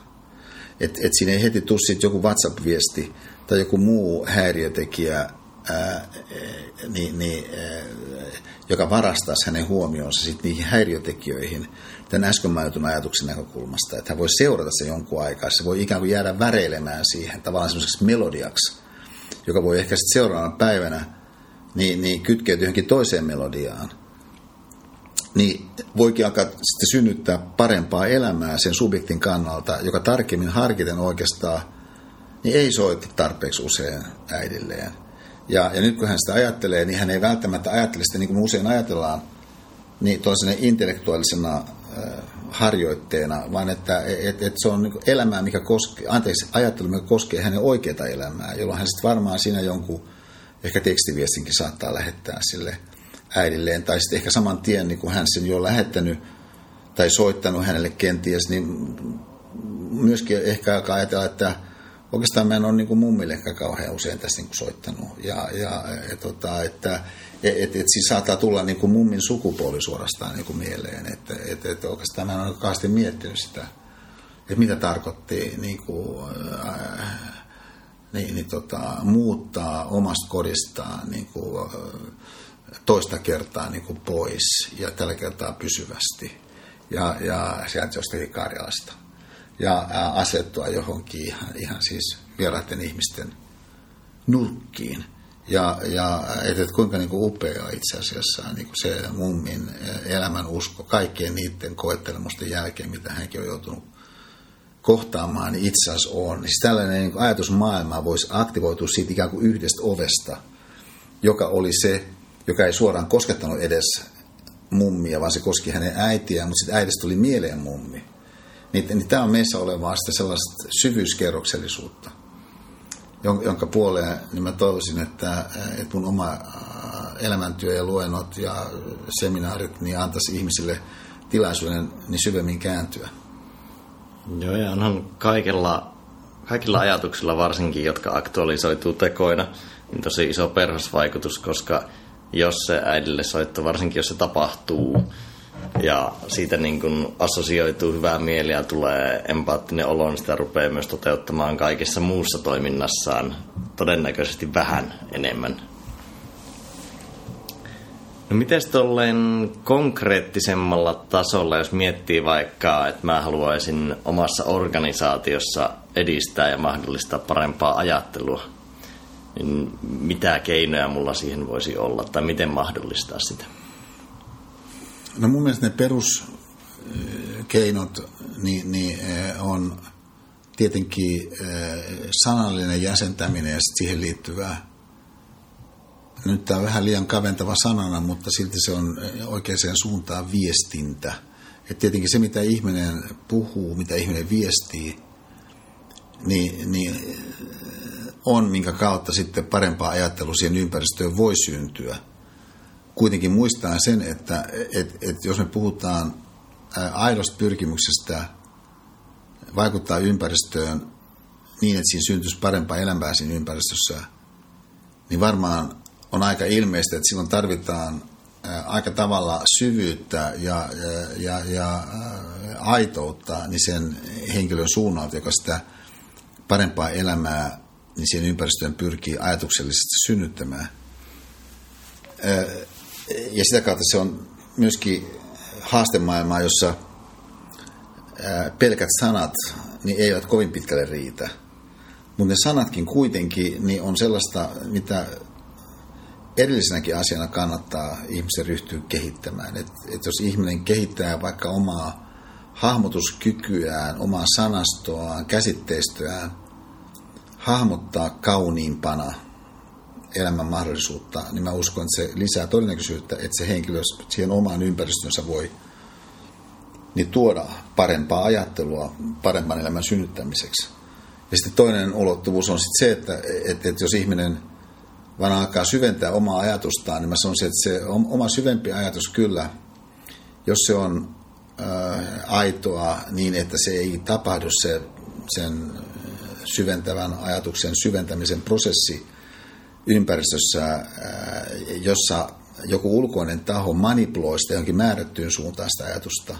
Että et siinä ei heti tule joku WhatsApp-viesti tai joku muu häiriötekijä, ää, niin, niin, ää, joka varastaisi hänen huomionsa sitten niihin häiriötekijöihin tämän äsken mainitun ajatuksen näkökulmasta. Että hän voi seurata se jonkun aikaa, se voi ikään kuin jäädä väreilemään siihen tavallaan semmoiseksi melodiaksi, joka voi ehkä sitten seuraavana päivänä niin, niin kytkeytyy johonkin toiseen melodiaan, niin voikin alkaa sitten synnyttää parempaa elämää sen subjektin kannalta, joka tarkemmin harkiten oikeastaan niin ei soita tarpeeksi usein äidilleen. Ja, ja nyt kun hän sitä ajattelee, niin hän ei välttämättä ajattele sitä niin kuin me usein ajatellaan, niin toisena intellektuaalisena harjoitteena, vaan että et, et se on niin elämää, mikä koskee, anteeksi, ajattelu, mikä koskee hänen oikeaa elämää, jolloin hän sitten varmaan siinä jonkun ehkä tekstiviestinkin saattaa lähettää sille äidilleen, tai sitten ehkä saman tien, niin kun hän sen jo lähettänyt tai soittanut hänelle kenties, niin myöskin ehkä alkaa ajatella, että oikeastaan mä en ole niin kuin mummille ehkä kauhean usein tässä niin kuin soittanut. Ja, ja et, tota, että et, et, et siis saattaa tulla niin kuin mummin sukupuoli suorastaan niin kuin mieleen. Että et, et oikeastaan mä en ole kauheasti miettinyt sitä, että mitä tarkoitti niin kuin, äh, niin, niin tota, muuttaa omasta kodistaan niin kuin, toista kertaa niin kuin pois ja tällä kertaa pysyvästi ja, ja sieltä jostakin Karjalasta ja asettua johonkin ihan, ihan siis vieraiden ihmisten nurkkiin. Ja, ja että et kuinka niin kuin upea itse asiassa niin kuin se mummin elämän usko kaikkien niiden koettelemusten jälkeen, mitä hänkin on joutunut kohtaamaan niin itse asiassa on. Siis tällainen niin ajatusmaailma voisi aktivoitua siitä ikään kuin yhdestä ovesta, joka oli se, joka ei suoraan koskettanut edes mummia, vaan se koski hänen äitiään, mutta sitten äidistä tuli mieleen mummi. Niin, niin tämä on meissä olevaa sitä sellaista syvyyskerroksellisuutta, jonka puoleen niin mä toivoisin, että, että mun oma elämäntyö ja luennot ja seminaarit niin antaisi ihmisille tilaisuuden niin syvemmin kääntyä. Joo, ja onhan kaikilla, kaikilla ajatuksilla varsinkin, jotka aktualisoituu tekoina, niin tosi iso perhosvaikutus, koska jos se äidille soittaa, varsinkin jos se tapahtuu ja siitä niin kuin assosioituu hyvää mieli ja tulee empaattinen olo, niin sitä rupeaa myös toteuttamaan kaikessa muussa toiminnassaan todennäköisesti vähän enemmän. No miten tolleen konkreettisemmalla tasolla, jos miettii vaikka, että mä haluaisin omassa organisaatiossa edistää ja mahdollistaa parempaa ajattelua, niin mitä keinoja mulla siihen voisi olla tai miten mahdollistaa sitä? No mun mielestä ne peruskeinot niin, niin eh, on tietenkin eh, sanallinen jäsentäminen ja siihen liittyvää nyt tämä on vähän liian kaventava sanana, mutta silti se on oikeaan suuntaan viestintä. Et tietenkin se, mitä ihminen puhuu, mitä ihminen viestii, niin, niin on, minkä kautta sitten parempaa ajattelua siihen ympäristöön voi syntyä. Kuitenkin muistaa sen, että et, et jos me puhutaan aidosta pyrkimyksestä vaikuttaa ympäristöön niin, että siinä syntyisi parempaa elämää siinä ympäristössä, niin varmaan on aika ilmeistä, että silloin tarvitaan aika tavalla syvyyttä ja, ja, ja, ja aitoutta niin sen henkilön suunnalta, joka sitä parempaa elämää niin siihen ympäristöön pyrkii ajatuksellisesti synnyttämään. Ja sitä kautta se on myöskin haastemaailmaa, jossa pelkät sanat niin eivät kovin pitkälle riitä. Mutta ne sanatkin kuitenkin niin on sellaista, mitä erillisenäkin asiana kannattaa ihmisen ryhtyä kehittämään. Et, et jos ihminen kehittää vaikka omaa hahmotuskykyään, omaa sanastoaan, käsitteistöään, hahmottaa kauniimpana elämän mahdollisuutta, niin mä uskon, että se lisää todennäköisyyttä, että se henkilö siihen omaan ympäristönsä voi niin tuoda parempaa ajattelua paremman elämän synnyttämiseksi. Ja sitten toinen ulottuvuus on sitten se, että, että, että jos ihminen – vaan alkaa syventää omaa ajatustaan, niin mä sanoisin, että se oma syvempi ajatus kyllä, jos se on ää, aitoa niin, että se ei tapahdu se, sen syventävän ajatuksen syventämisen prosessi ympäristössä, ää, jossa joku ulkoinen taho manipuloi sitä jonkin määrättyyn suuntaan sitä ajatusta,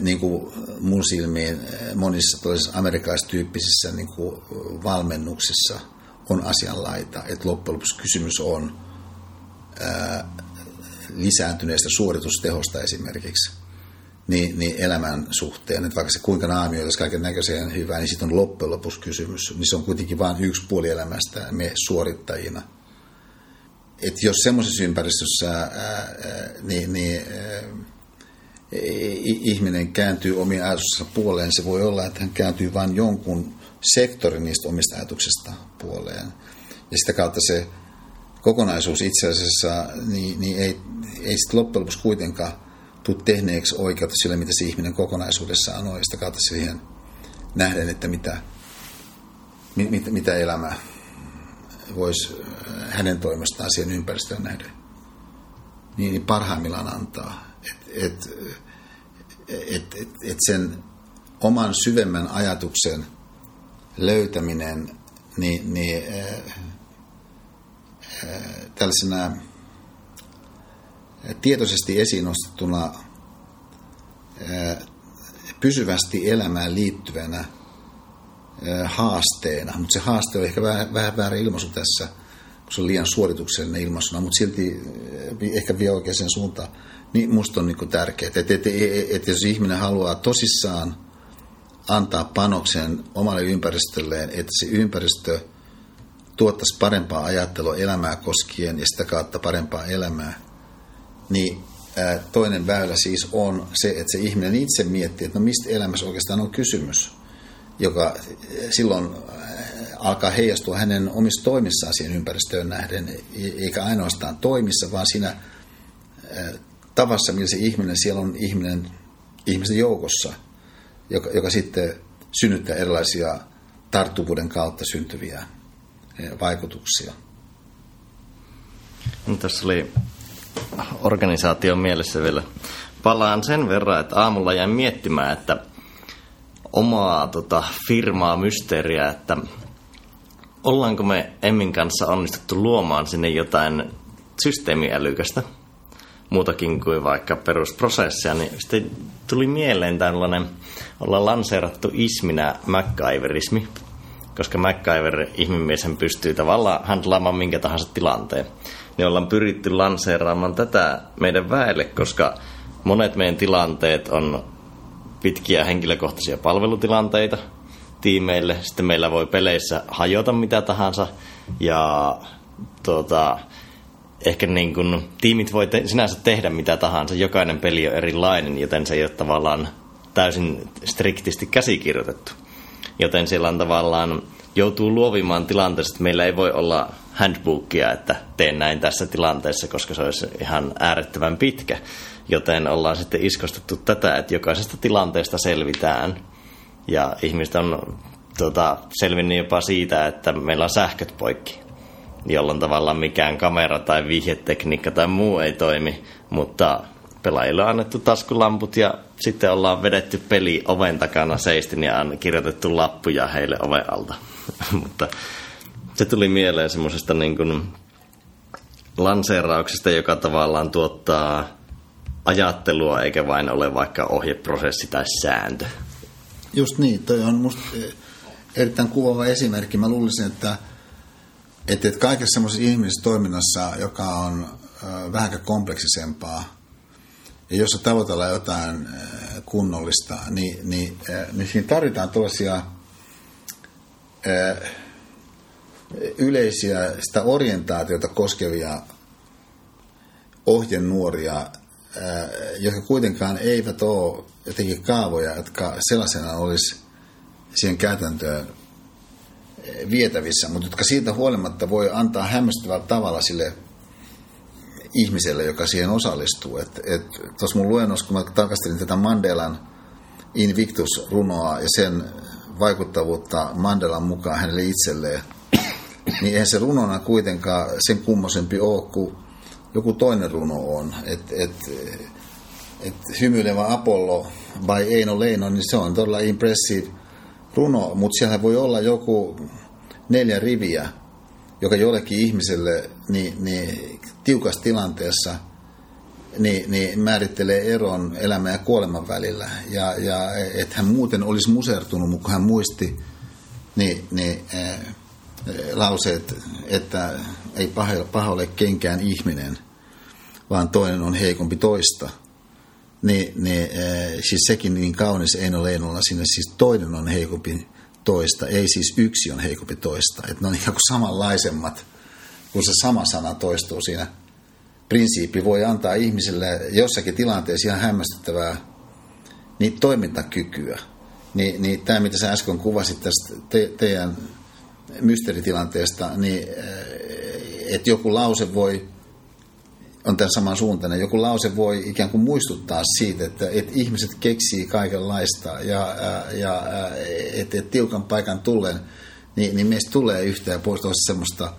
niin kuin mun silmiin monissa amerikkalaistyyppisissä niin kuin valmennuksissa – on asianlaita. Että loppujen lopuksi kysymys on ää, lisääntyneestä suoritustehosta esimerkiksi niin, niin elämän suhteen. Että vaikka se kuinka naamioitaisi kaiken näköiseen hyvää, niin sitten on loppujen lopuksi kysymys. Niin se on kuitenkin vain yksi puoli elämästä me suorittajina. Että jos semmoisessa ympäristössä ää, niin, niin ää, ihminen kääntyy omien ajatuksensa puoleen, se voi olla, että hän kääntyy vain jonkun sektori niistä omista ajatuksista puoleen. Ja sitä kautta se kokonaisuus itse asiassa niin, niin ei, ei sitten loppujen lopuksi kuitenkaan tule tehneeksi oikeutta sille, mitä se ihminen kokonaisuudessaan on. Ja sitä kautta siihen nähden, että mitä, mit, mitä elämä voisi äh, hänen toimestaan siihen ympäristöön nähden niin, niin parhaimmillaan antaa. Että et, et, et, et sen oman syvemmän ajatuksen löytäminen niin, niin äh, äh, tällaisena tietoisesti esiin nostettuna äh, pysyvästi elämään liittyvänä äh, haasteena. Mutta se haaste on ehkä vähän, väärä ilmaisu tässä, kun se on liian suorituksellinen ilmaisuna, mutta silti äh, ehkä vie oikeaan suuntaan. Niin musta on niin tärkeää, että et, et, et, et jos ihminen haluaa tosissaan antaa panoksen omalle ympäristölleen, että se ympäristö tuottaisi parempaa ajattelua elämää koskien ja sitä kautta parempaa elämää, niin toinen väylä siis on se, että se ihminen itse miettii, että no mistä elämässä oikeastaan on kysymys, joka silloin alkaa heijastua hänen omissa toimissaan siihen ympäristöön nähden, e-, eikä ainoastaan toimissa, vaan siinä tavassa, millä se ihminen, siellä on ihminen ihmisten joukossa – joka, joka sitten synnyttää erilaisia tarttuvuuden kautta syntyviä vaikutuksia. No, tässä oli organisaation mielessä vielä. Palaan sen verran, että aamulla jäin miettimään, että omaa tota, firmaa mysteeriä, että ollaanko me Emmin kanssa onnistuttu luomaan sinne jotain systeemiälykästä. muutakin kuin vaikka perusprosessia, niin sitten tuli mieleen tällainen, olla lanseerattu isminä MacGyverismi, koska MacGyver ihmimiesen pystyy tavallaan handlaamaan minkä tahansa tilanteen. Niin ollaan pyritty lanseeraamaan tätä meidän väelle, koska monet meidän tilanteet on pitkiä henkilökohtaisia palvelutilanteita tiimeille. Sitten meillä voi peleissä hajota mitä tahansa ja tuota, ehkä niin kuin, tiimit voi te- sinänsä tehdä mitä tahansa. Jokainen peli on erilainen, joten se ei ole tavallaan täysin striktisti käsikirjoitettu. Joten siellä on tavallaan joutuu luovimaan tilanteessa, että meillä ei voi olla handbookia, että teen näin tässä tilanteessa, koska se olisi ihan äärettömän pitkä. Joten ollaan sitten iskostettu tätä, että jokaisesta tilanteesta selvitään. Ja ihmiset on tota, selvinnyt jopa siitä, että meillä on sähköt poikki, jolloin tavallaan mikään kamera tai vihjetekniikka tai muu ei toimi, mutta pelaajille on annettu taskulamput ja sitten ollaan vedetty peli oven takana seistin ja on kirjoitettu lappuja heille oven alta. mutta se tuli mieleen semmoisesta niin kuin lanseerauksesta, joka tavallaan tuottaa ajattelua eikä vain ole vaikka ohjeprosessi tai sääntö. Just niin, toi on musta eh, erittäin kuvaava esimerkki. Mä luulisin, että, että kaikessa semmoisessa ihmisessä toiminnassa, joka on vähän kompleksisempaa, ja jossa tavoitellaan jotain kunnollista, niin, niin, niin siinä tarvitaan tällaisia yleisiä sitä orientaatiota koskevia ohjenuoria, jotka kuitenkaan eivät ole jotenkin kaavoja, jotka sellaisena olisi siihen käytäntöön vietävissä, mutta jotka siitä huolimatta voi antaa hämmästyvällä tavalla sille ihmiselle, joka siihen osallistuu. Tuossa mun luennossa, kun mä tarkastelin tätä Mandelan Invictus-runoa ja sen vaikuttavuutta Mandelan mukaan hänelle itselleen, niin eihän se runona kuitenkaan sen kummosempi ole kuin joku toinen runo on. Et, et, et hymyilevä Apollo by Eino Leino, niin se on todella impressive runo, mutta siellä voi olla joku neljä riviä, joka jollekin ihmiselle niin, niin tiukassa tilanteessa niin, niin määrittelee eron elämän ja kuoleman välillä. Ja, ja että hän muuten olisi musertunut, mutta kun hän muisti niin, niin, äh, lauseet, että ei paha, ole kenkään ihminen, vaan toinen on heikompi toista. Niin, niin siis sekin niin kaunis Eino Leinolla sinne, siis toinen on heikompi toista, ei siis yksi on heikompi toista. Että ne on ikään kuin samanlaisemmat, kun se sama sana toistuu siinä. Prinsiippi voi antaa ihmiselle jossakin tilanteessa ihan hämmästyttävää niin toimintakykyä. Niin, niin tämä, mitä sä äsken kuvasit tästä te, teidän mysteeritilanteesta, niin että joku lause voi, on tämän saman suuntainen, joku lause voi ikään kuin muistuttaa siitä, että, että ihmiset keksii kaikenlaista ja, ja että, että tiukan paikan tullen, niin, niin meistä tulee yhtä ja pois semmoista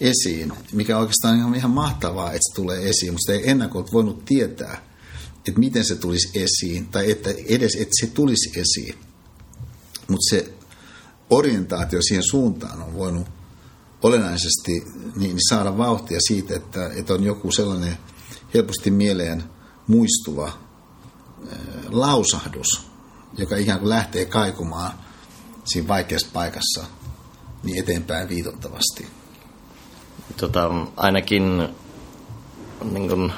esiin, mikä oikeastaan on ihan mahtavaa, että se tulee esiin, mutta ei ennakolta voinut tietää, että miten se tulisi esiin, tai että edes, että se tulisi esiin. Mutta se orientaatio siihen suuntaan on voinut olennaisesti niin saada vauhtia siitä, että, että on joku sellainen helposti mieleen muistuva lausahdus, joka ikään kuin lähtee kaikumaan siinä vaikeassa paikassa niin eteenpäin viitottavasti. Tota, ainakin niin kuin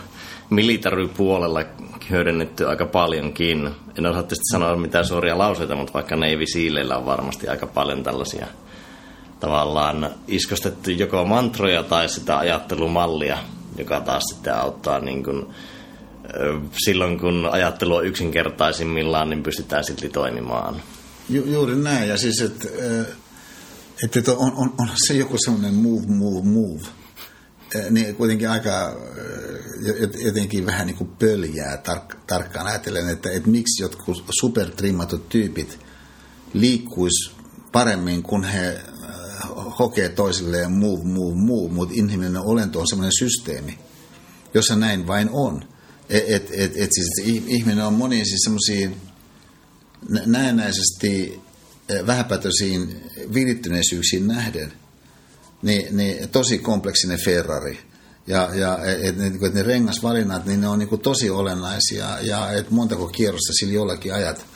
hyödynnetty aika paljonkin. En osaa tietysti sanoa mitään suoria lauseita, mutta vaikka Navy Sealeillä on varmasti aika paljon tällaisia tavallaan iskostettu joko mantroja tai sitä ajattelumallia, joka taas sitten auttaa niin kuin, silloin, kun ajattelu on yksinkertaisimmillaan, niin pystytään silti toimimaan. Ju, juuri näin, ja siis, että et, on, on, on se joku semmoinen move, move, move, niin kuitenkin aika jotenkin vähän niin kuin pöljää tark, tarkkaan ajatellen, että, että miksi jotkut supertrimmatut tyypit liikkuis paremmin, kun he hokee toisilleen move, move, move, mutta inhimillinen olento on semmoinen systeemi, jossa näin vain on. Et, et, et, et siis ihminen on moniin siis semmoisiin näennäisesti vähäpätöisiin virittyneisyyksiin nähden, niin, niin tosi kompleksinen Ferrari – Ja, ja et, et, et ne rengasvalinnat, niin ne on niin tosi olennaisia ja et montako kierrosta sillä jollakin ajat.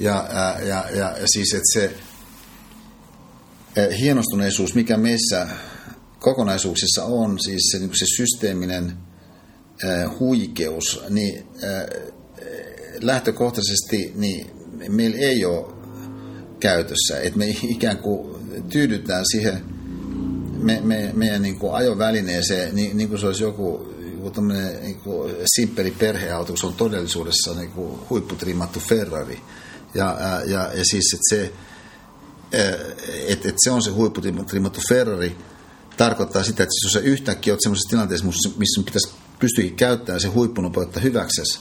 Ja, ja, ja, ja, ja siis, että se hienostuneisuus, mikä meissä kokonaisuuksissa on, siis se, niin se systeeminen äh, huikeus, niin äh, lähtökohtaisesti niin meillä ei ole käytössä. Että me ikään kuin tyydytään siihen me, me, meidän niin kuin ajovälineeseen, niin, niin kuin se olisi joku, joku niin kuin simppeli perheauto, kun se on todellisuudessa niin kuin huipputrimmattu Ferrari. Ja, ja, ja siis, että se, että, että se on se huipputrimmattu Ferrari, tarkoittaa sitä, että jos sä yhtäkkiä olet sellaisessa tilanteessa, missä pitäisi pystyykin käyttämään se huippunopeutta hyväksesi,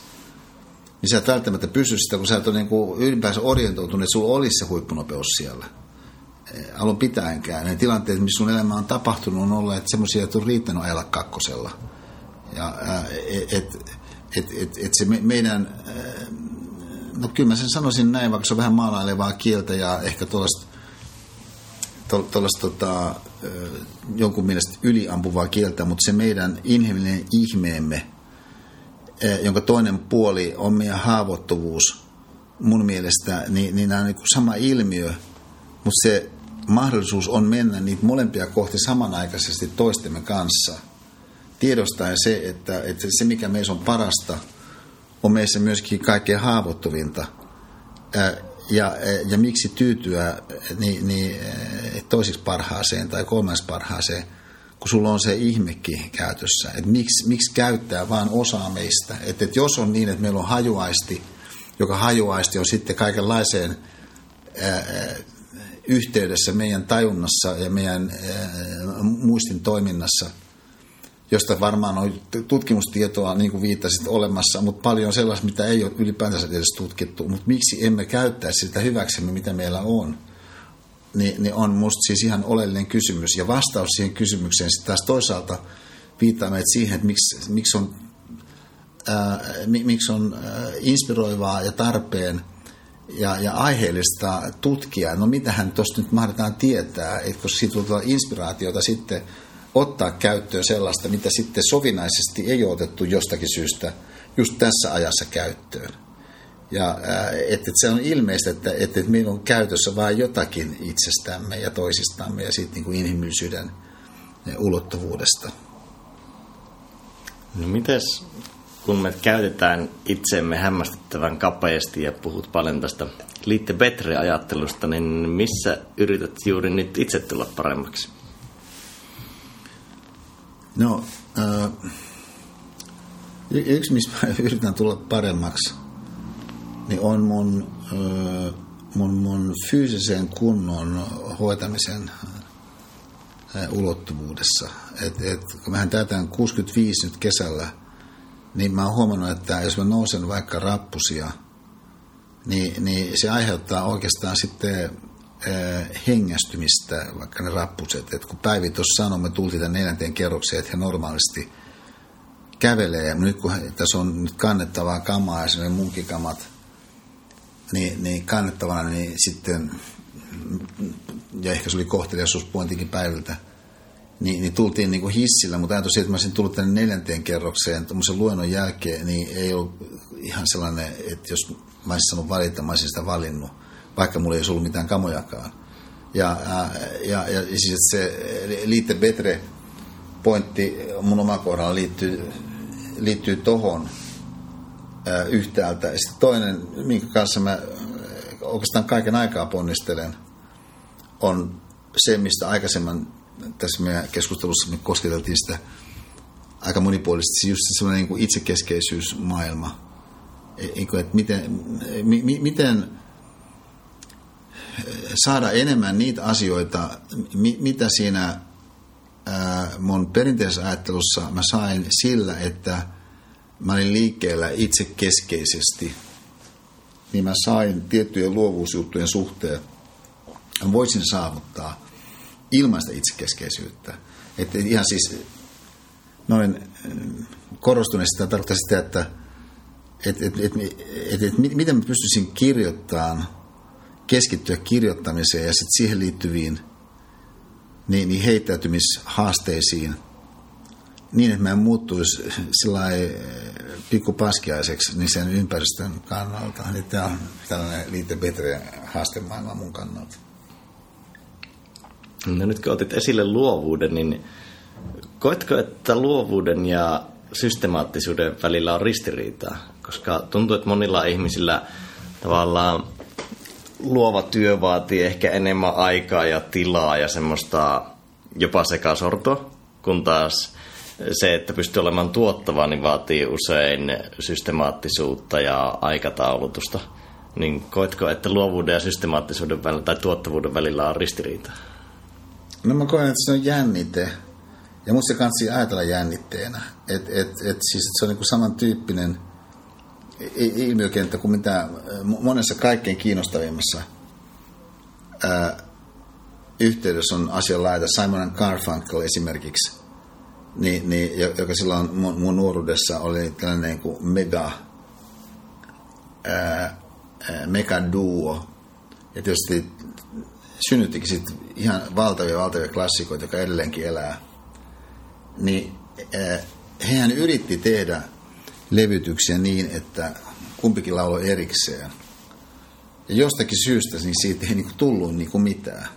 niin sä et välttämättä pysy sitä, kun sä et ole niin kuin ylipäänsä orientoitunut, että sulla olisi se huippunopeus siellä. Alun pitäenkään. Ne tilanteet, missä sun elämä on tapahtunut, on olleet semmoisia, että on riittänyt ajalla kakkosella. Ja et, et, et, et, et se me, meidän, no kyllä mä sen sanoisin näin, vaikka se on vähän maalailevaa kieltä ja ehkä tuollaista tuollaista tota, jonkun mielestä yliampuvaa kieltä, mutta se meidän inhimillinen ihmeemme, jonka toinen puoli on meidän haavoittuvuus mun mielestä, niin, niin nämä on niin sama ilmiö, mutta se mahdollisuus on mennä niitä molempia kohti samanaikaisesti toistemme kanssa. Tiedostaen se, että, että se mikä meissä on parasta, on meissä myöskin kaikkein haavoittuvinta. Ja, ja miksi tyytyä niin, niin toisiksi parhaaseen tai kolmas parhaaseen, kun sulla on se ihmekin käytössä. Että miksi, miksi käyttää vain osaa meistä. Että, että jos on niin, että meillä on hajuaisti, joka hajuaisti on sitten kaikenlaiseen yhteydessä meidän tajunnassa ja meidän ää, muistin toiminnassa, josta varmaan on tutkimustietoa, niin kuin viittasit, olemassa, mutta paljon sellaista, mitä ei ole ylipäätänsä edes tutkittu. Mutta miksi emme käyttää sitä hyväksemme, mitä meillä on? niin, niin on musta siis ihan oleellinen kysymys. Ja vastaus siihen kysymykseen sitten taas toisaalta viittaa meitä siihen, että miksi, miksi on, ää, miksi on ää, inspiroivaa ja tarpeen ja, ja aiheellista tutkia, no mitähän tuosta nyt mahdetaan tietää, että koska siitä tulee inspiraatiota sitten ottaa käyttöön sellaista, mitä sitten sovinnaisesti ei ole otettu jostakin syystä just tässä ajassa käyttöön. Ja että, et se on ilmeistä, että, että, että meillä on käytössä vain jotakin itsestämme ja toisistamme ja siitä niin kuin inhimillisyyden ulottuvuudesta. No mites, kun me käytetään itsemme hämmästyttävän kapeasti ja puhut paljon tästä liitte betre-ajattelusta, niin missä yrität juuri nyt itse tulla paremmaksi? No, äh, yksi, missä yritän tulla paremmaksi – niin on mun, mun, mun fyysisen kunnon hoitamisen ulottuvuudessa. Et, et, mähän täytän 65 nyt kesällä, niin mä oon huomannut, että jos mä nousen vaikka rappusia, niin, niin se aiheuttaa oikeastaan sitten hengästymistä, vaikka ne rappuset. Et kun Päivi tuossa sanoi, me tultiin tämän neljänteen kerrokseen, että he normaalisti kävelee. Ja nyt kun tässä on nyt kannettavaa kamaa, esimerkiksi munkikamat – niin, niin kannettavana, niin sitten, ja ehkä se oli kohteliaisuuspointikin päivältä, niin, niin tultiin niin kuin hissillä, mutta ajatus että mä olisin tullut tänne neljänteen kerrokseen tuommoisen luennon jälkeen, niin ei ollut ihan sellainen, että jos mä olisin saanut valita, mä olisin sitä valinnut, vaikka mulla ei olisi ollut mitään kamojakaan. Ja, ja, ja, ja siis se liitte betre pointti mun oma kohdalla liittyy, liittyy tohon, yhtäältä. Ja sitten toinen, minkä kanssa mä oikeastaan kaiken aikaa ponnistelen, on se, mistä aikaisemmin tässä meidän keskustelussa me kosketeltiin sitä aika monipuolisesti, just sellainen niin kuin itsekeskeisyysmaailma. E, että miten, mi, miten saada enemmän niitä asioita, mitä siinä mun perinteisessä ajattelussa mä sain sillä, että – mä olin liikkeellä itsekeskeisesti, niin mä sain tiettyjen luovuusjuttujen suhteen, voisin saavuttaa ilmaista itsekeskeisyyttä. Että ihan siis noin mm, korostuneesti tämä tarkoittaa sitä, että et, et, et, et, et, miten mä pystyisin kirjoittamaan, keskittyä kirjoittamiseen ja sitten siihen liittyviin niin, niin heittäytymishaasteisiin – niin, että mä muuttuisi sillä pikku paskiaiseksi niin sen ympäristön kannalta. Niin tämä on tällainen liitte betre haastemaailma mun kannalta. No nyt kun otit esille luovuuden, niin koetko, että luovuuden ja systemaattisuuden välillä on ristiriitaa? Koska tuntuu, että monilla ihmisillä tavallaan luova työ vaatii ehkä enemmän aikaa ja tilaa ja semmoista jopa sekasortoa, kun taas se, että pystyy olemaan tuottava, niin vaatii usein systemaattisuutta ja aikataulutusta. Niin koetko, että luovuuden ja systemaattisuuden välillä tai tuottavuuden välillä on ristiriita? No mä koen, että se on jännite. Ja musta se kannattaa ajatella jännitteenä. Että et, et siis, et se on niinku samantyyppinen ilmiökenttä kuin mitä monessa kaikkein kiinnostavimmassa ää, yhteydessä on asian laita. Simon Garfunkel esimerkiksi – niin, niin, joka silloin mun, mun nuoruudessa oli tällainen niin kuin mega, ää, mega duo. Ja tietysti synnyttikin sitten ihan valtavia, valtavia klassikoita, jotka edelleenkin elää. Niin ää, hehän yritti tehdä levytyksiä niin, että kumpikin lauloi erikseen. Ja jostakin syystä niin siitä ei niin kuin tullut niin kuin mitään.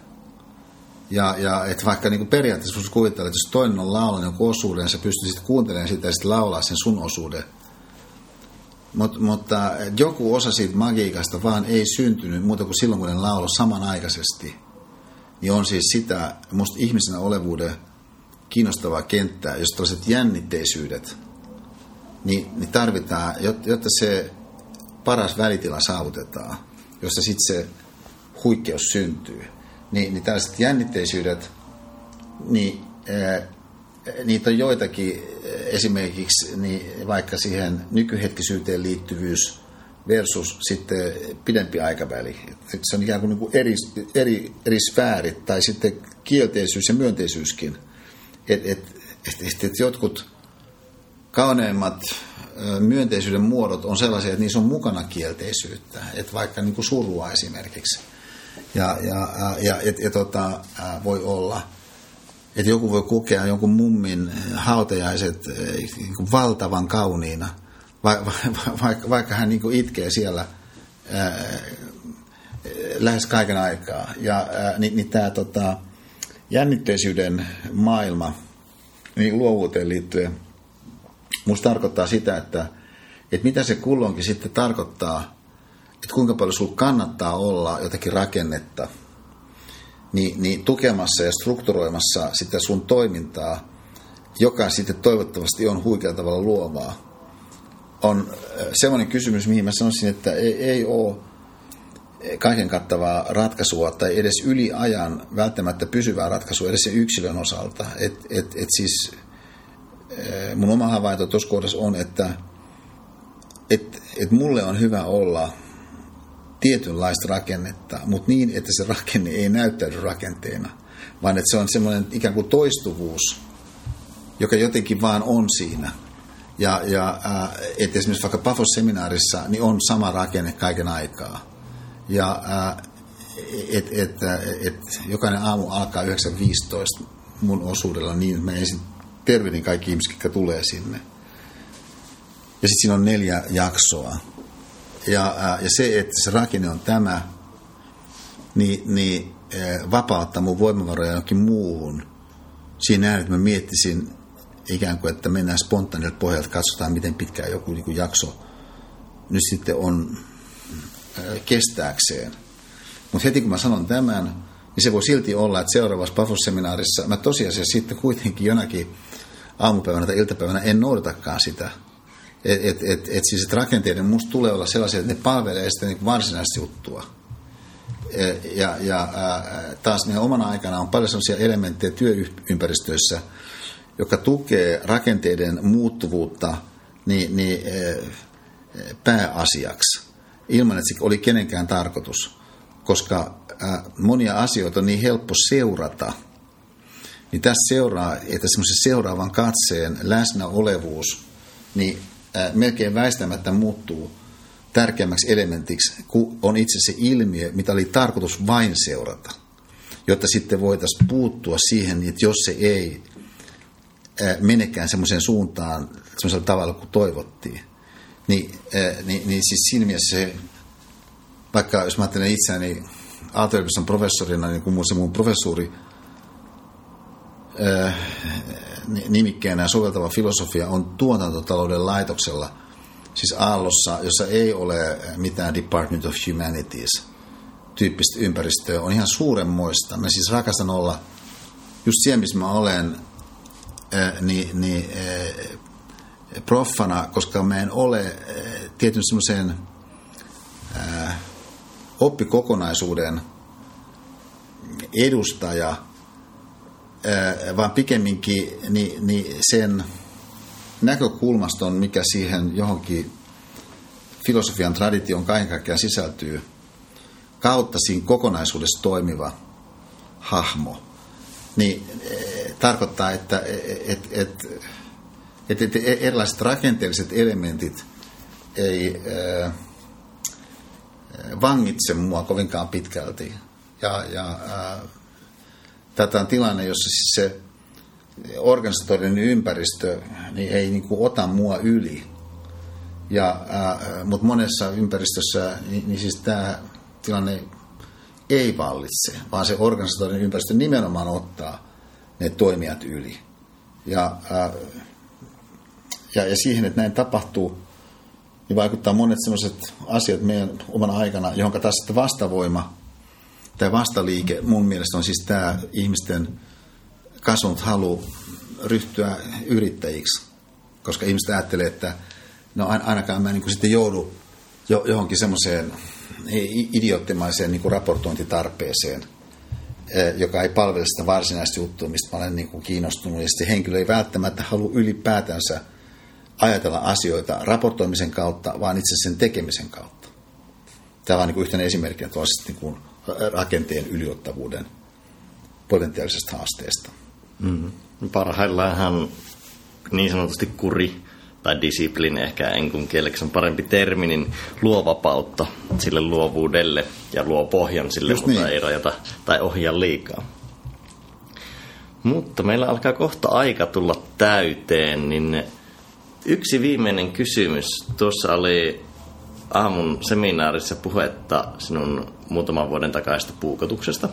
Ja, ja että vaikka niin kuin periaatteessa voisi kuvitella, että jos toinen on laulanut jonkun osuuden, niin sä pystyisit kuuntelemaan sitä ja sitten laulaa sen sun osuuden. Mut, mutta joku osa siitä magiikasta vaan ei syntynyt muuta kuin silloin, kun ne lauloi samanaikaisesti. Niin on siis sitä, musta ihmisenä olevuuden kiinnostavaa kenttää, jos tällaiset jännitteisyydet, niin, niin tarvitaan, jotta se paras välitila saavutetaan, jossa sitten se huikkeus syntyy niin, niin tällaiset jännitteisyydet, niin niitä on joitakin esimerkiksi niin vaikka siihen nykyhetkisyyteen liittyvyys versus sitten pidempi aikaväli. Se on ikään kuin, niin kuin eri, eri, eri sfäärit tai sitten kielteisyys ja myönteisyyskin. Et, et, et, et, et jotkut kauneimmat myönteisyyden muodot on sellaisia, että niissä on mukana kielteisyyttä. Että vaikka niin kuin surua esimerkiksi ja, ja, ja, et, et, tota, voi olla, että joku voi kokea jonkun mummin hautajaiset niin valtavan kauniina, va, va, vaikka, vaikka hän niin itkee siellä ää, lähes kaiken aikaa. Ja ää, niin, niin tämä tota, jännitteisyyden maailma niin luovuuteen liittyen, musta tarkoittaa sitä, että, että mitä se kulloinkin sitten tarkoittaa – että kuinka paljon sinulla kannattaa olla jotakin rakennetta, niin, niin tukemassa ja strukturoimassa sitä sun toimintaa, joka sitten toivottavasti on huikealla tavalla luovaa, on äh, semmoinen kysymys, mihin mä sanoisin, että ei, ei ole kaiken kattavaa ratkaisua tai edes yli ajan välttämättä pysyvää ratkaisua edes sen yksilön osalta. Et, et, et siis äh, mun oma havainto tuossa kohdassa on, että et, et mulle on hyvä olla – tietynlaista rakennetta, mutta niin, että se rakenne ei näyttäydy rakenteena, vaan että se on semmoinen ikään kuin toistuvuus, joka jotenkin vaan on siinä. Ja, ja äh, että esimerkiksi vaikka Pafos-seminaarissa niin on sama rakenne kaiken aikaa. Ja äh, että et, et, jokainen aamu alkaa 9.15 mun osuudella niin, että mä ensin tervehdin kaikki ihmiset, jotka tulee sinne. Ja sitten siinä on neljä jaksoa ja, ja se, että se rakenne on tämä, niin, niin vapauttaa mun voimavaroja jonkin muuhun. Siinä että mä miettisin ikään kuin, että mennään spontaanilta pohjalta, katsotaan miten pitkään joku niin jakso nyt sitten on kestääkseen. Mutta heti kun mä sanon tämän, niin se voi silti olla, että seuraavassa Pafos-seminaarissa mä tosiasiassa sitten kuitenkin jonakin aamupäivänä tai iltapäivänä en noudatakaan sitä – et, et, et, et siis et rakenteiden musta tulee olla sellaisia, että ne palvelee sitä niin varsinaista juttua. E, ja, ja taas meidän omana aikana on paljon sellaisia elementtejä työympäristöissä, joka tukee rakenteiden muuttuvuutta niin, niin ää, pääasiaksi, ilman että se oli kenenkään tarkoitus. Koska monia asioita on niin helppo seurata, niin tässä seuraa, että semmoisen seuraavan katseen läsnäolevuus, niin melkein väistämättä muuttuu tärkeämmäksi elementiksi, kun on itse se ilmiö, mitä oli tarkoitus vain seurata, jotta sitten voitaisiin puuttua siihen, että jos se ei menekään semmoiseen suuntaan semmoisella tavalla kuin toivottiin. Niin, niin, niin siis siinä mielessä se, vaikka jos mä ajattelen itseäni Aalto-yliopiston professorina, niin kuin se mun professuuri nimikkeenä soveltava filosofia on tuotantotalouden laitoksella, siis Aallossa, jossa ei ole mitään Department of Humanities tyyppistä ympäristöä, on ihan suuremmoista. Mä siis rakastan olla just siellä, missä mä olen, niin, niin proffana, koska mä en ole tietyn semmoisen oppikokonaisuuden edustaja, vaan pikemminkin niin, niin sen näkökulmaston, mikä siihen johonkin filosofian tradition kaiken kaikkiaan sisältyy, kautta siinä kokonaisuudessa toimiva hahmo, niin tarkoittaa, että et, et, et, et erilaiset rakenteelliset elementit ei vangitse mua kovinkaan pitkälti. Ja, ja ää, tätä on tilanne, jossa siis se organisatorinen ympäristö niin ei niin kuin ota mua yli. Ja, ää, mutta monessa ympäristössä niin, niin siis tämä tilanne ei vallitse, vaan se organisatorinen ympäristö nimenomaan ottaa ne toimijat yli. Ja, ää, ja, ja siihen, että näin tapahtuu, niin vaikuttaa monet sellaiset asiat meidän omana aikana, johon sitten vastavoima tai vastaliike mun mielestä on siis tämä ihmisten kasvanut halu ryhtyä yrittäjiksi, koska ihmiset ajattelee, että no ainakaan mä niin sitten joudu johonkin semmoiseen idioottimaiseen niin raportointitarpeeseen, e, joka ei palvele sitä varsinaista juttua, mistä mä olen niin kuin kiinnostunut. Ja sitten henkilö ei välttämättä halua ylipäätänsä ajatella asioita raportoimisen kautta, vaan itse sen tekemisen kautta. Tämä on niin yhtenä esimerkkinä tuollaisesta niin kuin rakenteen yliottavuuden potentiaalisesta haasteesta. Mm. Parhaillaanhan niin sanotusti kuri tai disiplini ehkä enkun kieleksi on parempi termi, niin luo vapautta sille luovuudelle ja luo pohjan sille, Just mutta niin. ei rajata tai ohjaa liikaa. Mutta meillä alkaa kohta aika tulla täyteen, niin yksi viimeinen kysymys. Tuossa oli aamun seminaarissa puhetta sinun muutaman vuoden takaista puukotuksesta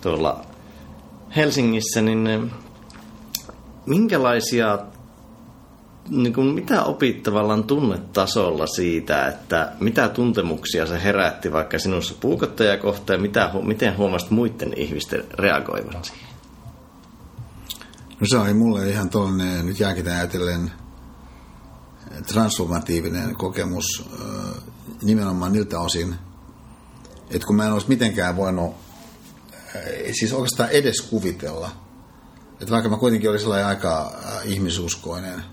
tuolla Helsingissä, niin minkälaisia, niin kuin mitä opit tavallaan tunnetasolla siitä, että mitä tuntemuksia se herätti vaikka sinussa puukottajakohta ja mitä, miten huomasit muiden ihmisten reagoivan siihen? No se oli mulle ihan tuollainen, nyt jääkin ajatellen, transformatiivinen kokemus nimenomaan niiltä osin, että kun mä en olisi mitenkään voinut siis oikeastaan edes kuvitella, että vaikka mä kuitenkin olin sellainen aika ihmisuskoinen,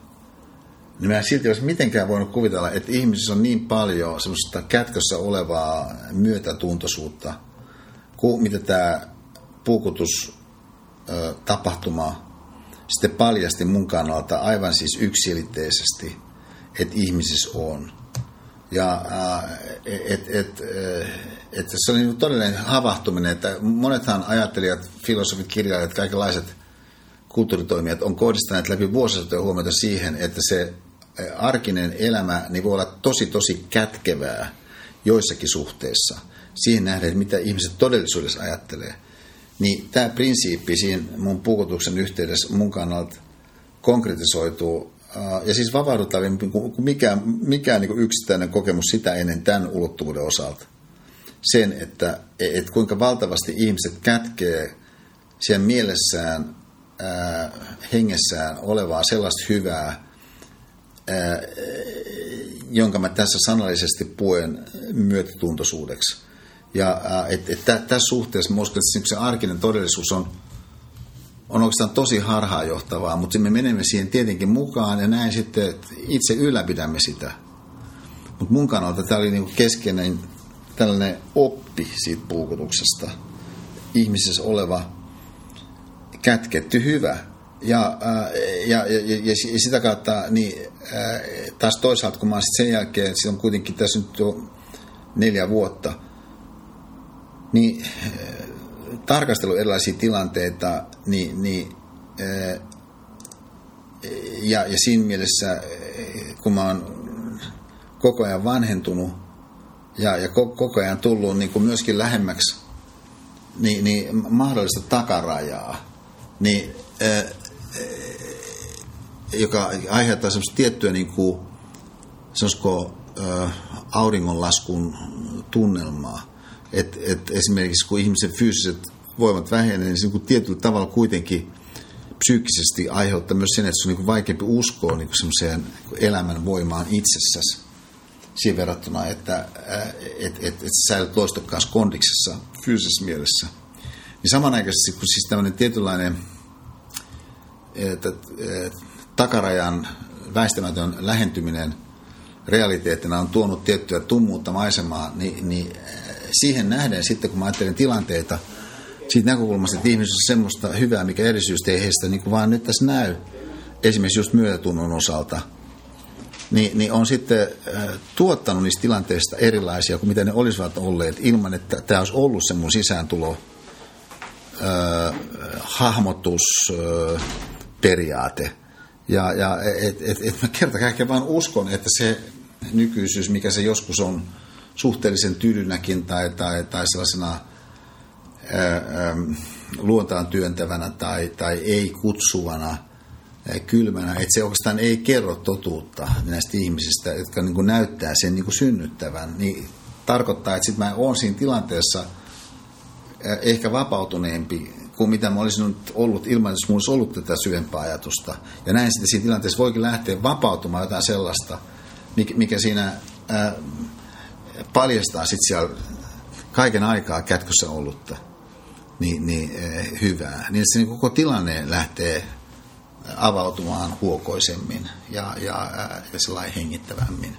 niin mä silti olisi mitenkään voinut kuvitella, että ihmisissä on niin paljon semmoista kätkössä olevaa myötätuntoisuutta, kuin mitä tämä puukutus tapahtuma sitten paljasti mun kannalta aivan siis yksilitteisesti – että ihmisissä on. Ja että et, et, se oli niin todellinen havahtuminen, että monethan ajattelijat, filosofit, kirjailijat, kaikenlaiset kulttuuritoimijat on kohdistaneet läpi vuosisatoja huomiota siihen, että se arkinen elämä niin voi olla tosi tosi kätkevää joissakin suhteissa. Siihen nähden, että mitä ihmiset todellisuudessa ajattelee. Niin tämä prinsiippi siinä mun puukotuksen yhteydessä mun kannalta konkretisoituu ja siis vapauduttavampi kuin mikään, mikään niin yksittäinen kokemus sitä ennen tämän ulottuvuuden osalta. Sen, että et kuinka valtavasti ihmiset kätkee siellä mielessään, ää, hengessään olevaa sellaista hyvää, ää, jonka mä tässä sanallisesti puen myötätuntoisuudeksi. Ja että et, et tässä suhteessa mä uskon, että se arkinen todellisuus on on oikeastaan tosi harhaanjohtavaa, mutta me menemme siihen tietenkin mukaan ja näin sitten että itse ylläpidämme sitä. Mutta mun kannalta tämä oli niinku keskeinen tällainen oppi siitä puukotuksesta. Ihmisessä oleva kätketty hyvä. Ja, ää, ja, ja, ja, ja sitä kautta niin, ää, taas toisaalta, kun mä sen jälkeen, se on kuitenkin tässä nyt jo neljä vuotta, niin tarkastellut erilaisia tilanteita, niin, niin ja, ja siinä mielessä, kun mä oon koko ajan vanhentunut ja, ja koko ajan tullut niin kuin myöskin lähemmäksi niin, niin mahdollista takarajaa, niin, ää, joka aiheuttaa semmoista tiettyä niin kuin, ää, auringonlaskun tunnelmaa. Et, et esimerkiksi kun ihmisen fyysiset voimat vähenee, niin se niin tietyllä tavalla kuitenkin psyykkisesti aiheuttaa myös sen, että se on niin vaikeampi uskoa niin semmoiseen elämän voimaan itsessäsi siihen verrattuna, että et, et, et sä säilyt loistokkaassa kondiksessa fyysisessä mielessä. Niin samanaikaisesti, kun siis tämmöinen tietynlainen että, että takarajan väistämätön lähentyminen realiteettina on tuonut tiettyä tummuutta maisemaa, niin, niin siihen nähden sitten, kun mä ajattelen tilanteita siitä näkökulmasta, että ihmisessä on semmoista hyvää, mikä erisyys ei heistä niin vaan nyt tässä näy, esimerkiksi just myötätunnon osalta – niin, niin on sitten äh, tuottanut niistä tilanteista erilaisia kuin mitä ne olisivat olleet ilman, että tämä olisi ollut se mun sisääntulo, äh, hahmotus, äh. Ja, ja et, et, et mä kerta kaikkiaan vaan uskon, että se nykyisyys, mikä se joskus on suhteellisen tylynäkin tai, tai, tai sellaisena ää, ää, luontaan työntävänä tai, tai ei kutsuvana – kylmänä, että se oikeastaan ei kerro totuutta näistä ihmisistä, jotka niin kuin näyttää sen niin kuin synnyttävän, niin tarkoittaa, että sitten mä oon siinä tilanteessa ehkä vapautuneempi kuin mitä mä olisin ollut ilman, jos mulla olisi ollut tätä syvempää ajatusta. Ja näin sitten siinä tilanteessa voikin lähteä vapautumaan jotain sellaista, mikä siinä paljastaa sitten siellä kaiken aikaa kätkössä ollutta niin, niin hyvää. Niin se niin koko tilanne lähtee avautumaan huokoisemmin ja, ja, ja sellainen hengittävämmin.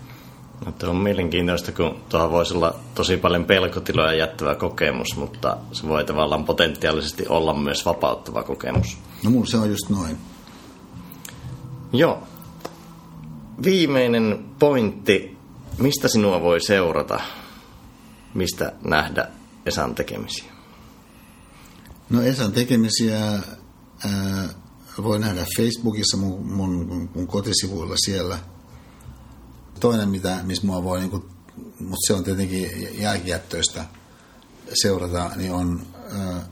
Mutta on mielenkiintoista, kun tuohon voisi olla tosi paljon pelkotiloja jättävä kokemus, mutta se voi tavallaan potentiaalisesti olla myös vapauttava kokemus. No mulla se on just noin. Joo. Viimeinen pointti. Mistä sinua voi seurata? Mistä nähdä Esan tekemisiä? No Esan tekemisiä... Ää voi nähdä Facebookissa mun, mun, mun kotisivuilla siellä. Toinen, mitä, missä mua voi, niin kuin, mutta se on tietenkin jälkijättöistä seurata, niin on, äh,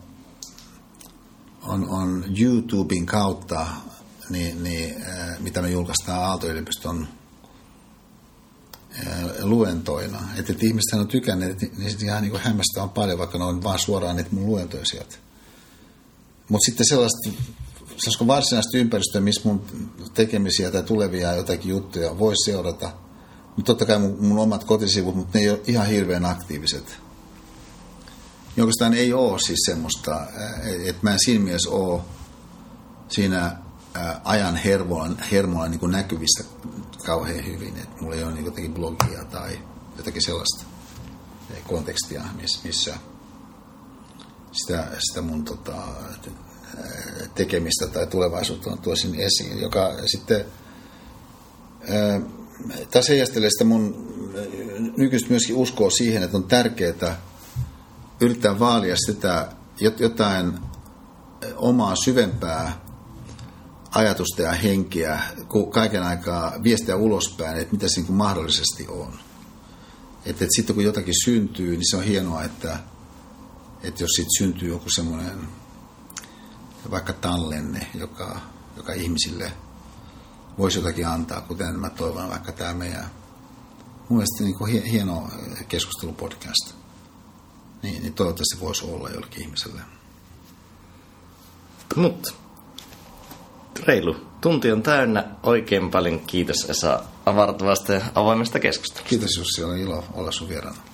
on, on YouTuben kautta, niin, niin, äh, mitä me julkaistaan Aalto-yliopiston äh, luentoina. Että et ihmiset on tykänneet, niin sitten ihan niin hämmästä on paljon, vaikka ne on vaan suoraan niitä mun luentoja sieltä. Mutta sitten sellaista sanoisiko varsinaista ympäristöä, missä mun tekemisiä tai tulevia jotakin juttuja voi seurata. Mutta totta kai mun, mun omat kotisivut, mutta ne ei ole ihan hirveän aktiiviset. Oikeastaan ei ole siis semmoista, että mä en siinä mielessä ole siinä ajan hermoilla, hermoilla niin näkyvissä kauhean hyvin. Että mulla ei ole niin jotakin blogia tai jotakin sellaista kontekstia, missä sitä, sitä mun tota, tekemistä tai tulevaisuutta tuosin esiin, joka sitten taas heijastelee sitä mun nykyistä myöskin uskoa siihen, että on tärkeää yrittää vaalia sitä jotain omaa syvempää ajatusta ja henkiä, kaiken aikaa viestiä ulospäin, että mitä se niin mahdollisesti on. Että, että sitten kun jotakin syntyy, niin se on hienoa, että, että jos siitä syntyy joku semmoinen vaikka tallenne, joka, joka ihmisille voisi jotakin antaa, kuten mä toivon vaikka tämä meidän mun mielestä niin kuin hieno keskustelupodcast. Niin, niin toivottavasti voisi olla jollekin ihmiselle. Mutta reilu tunti on täynnä. Oikein paljon kiitos Esa avartavasta ja avoimesta keskustelusta. Kiitos Jussi, oli ilo olla sun vieraana.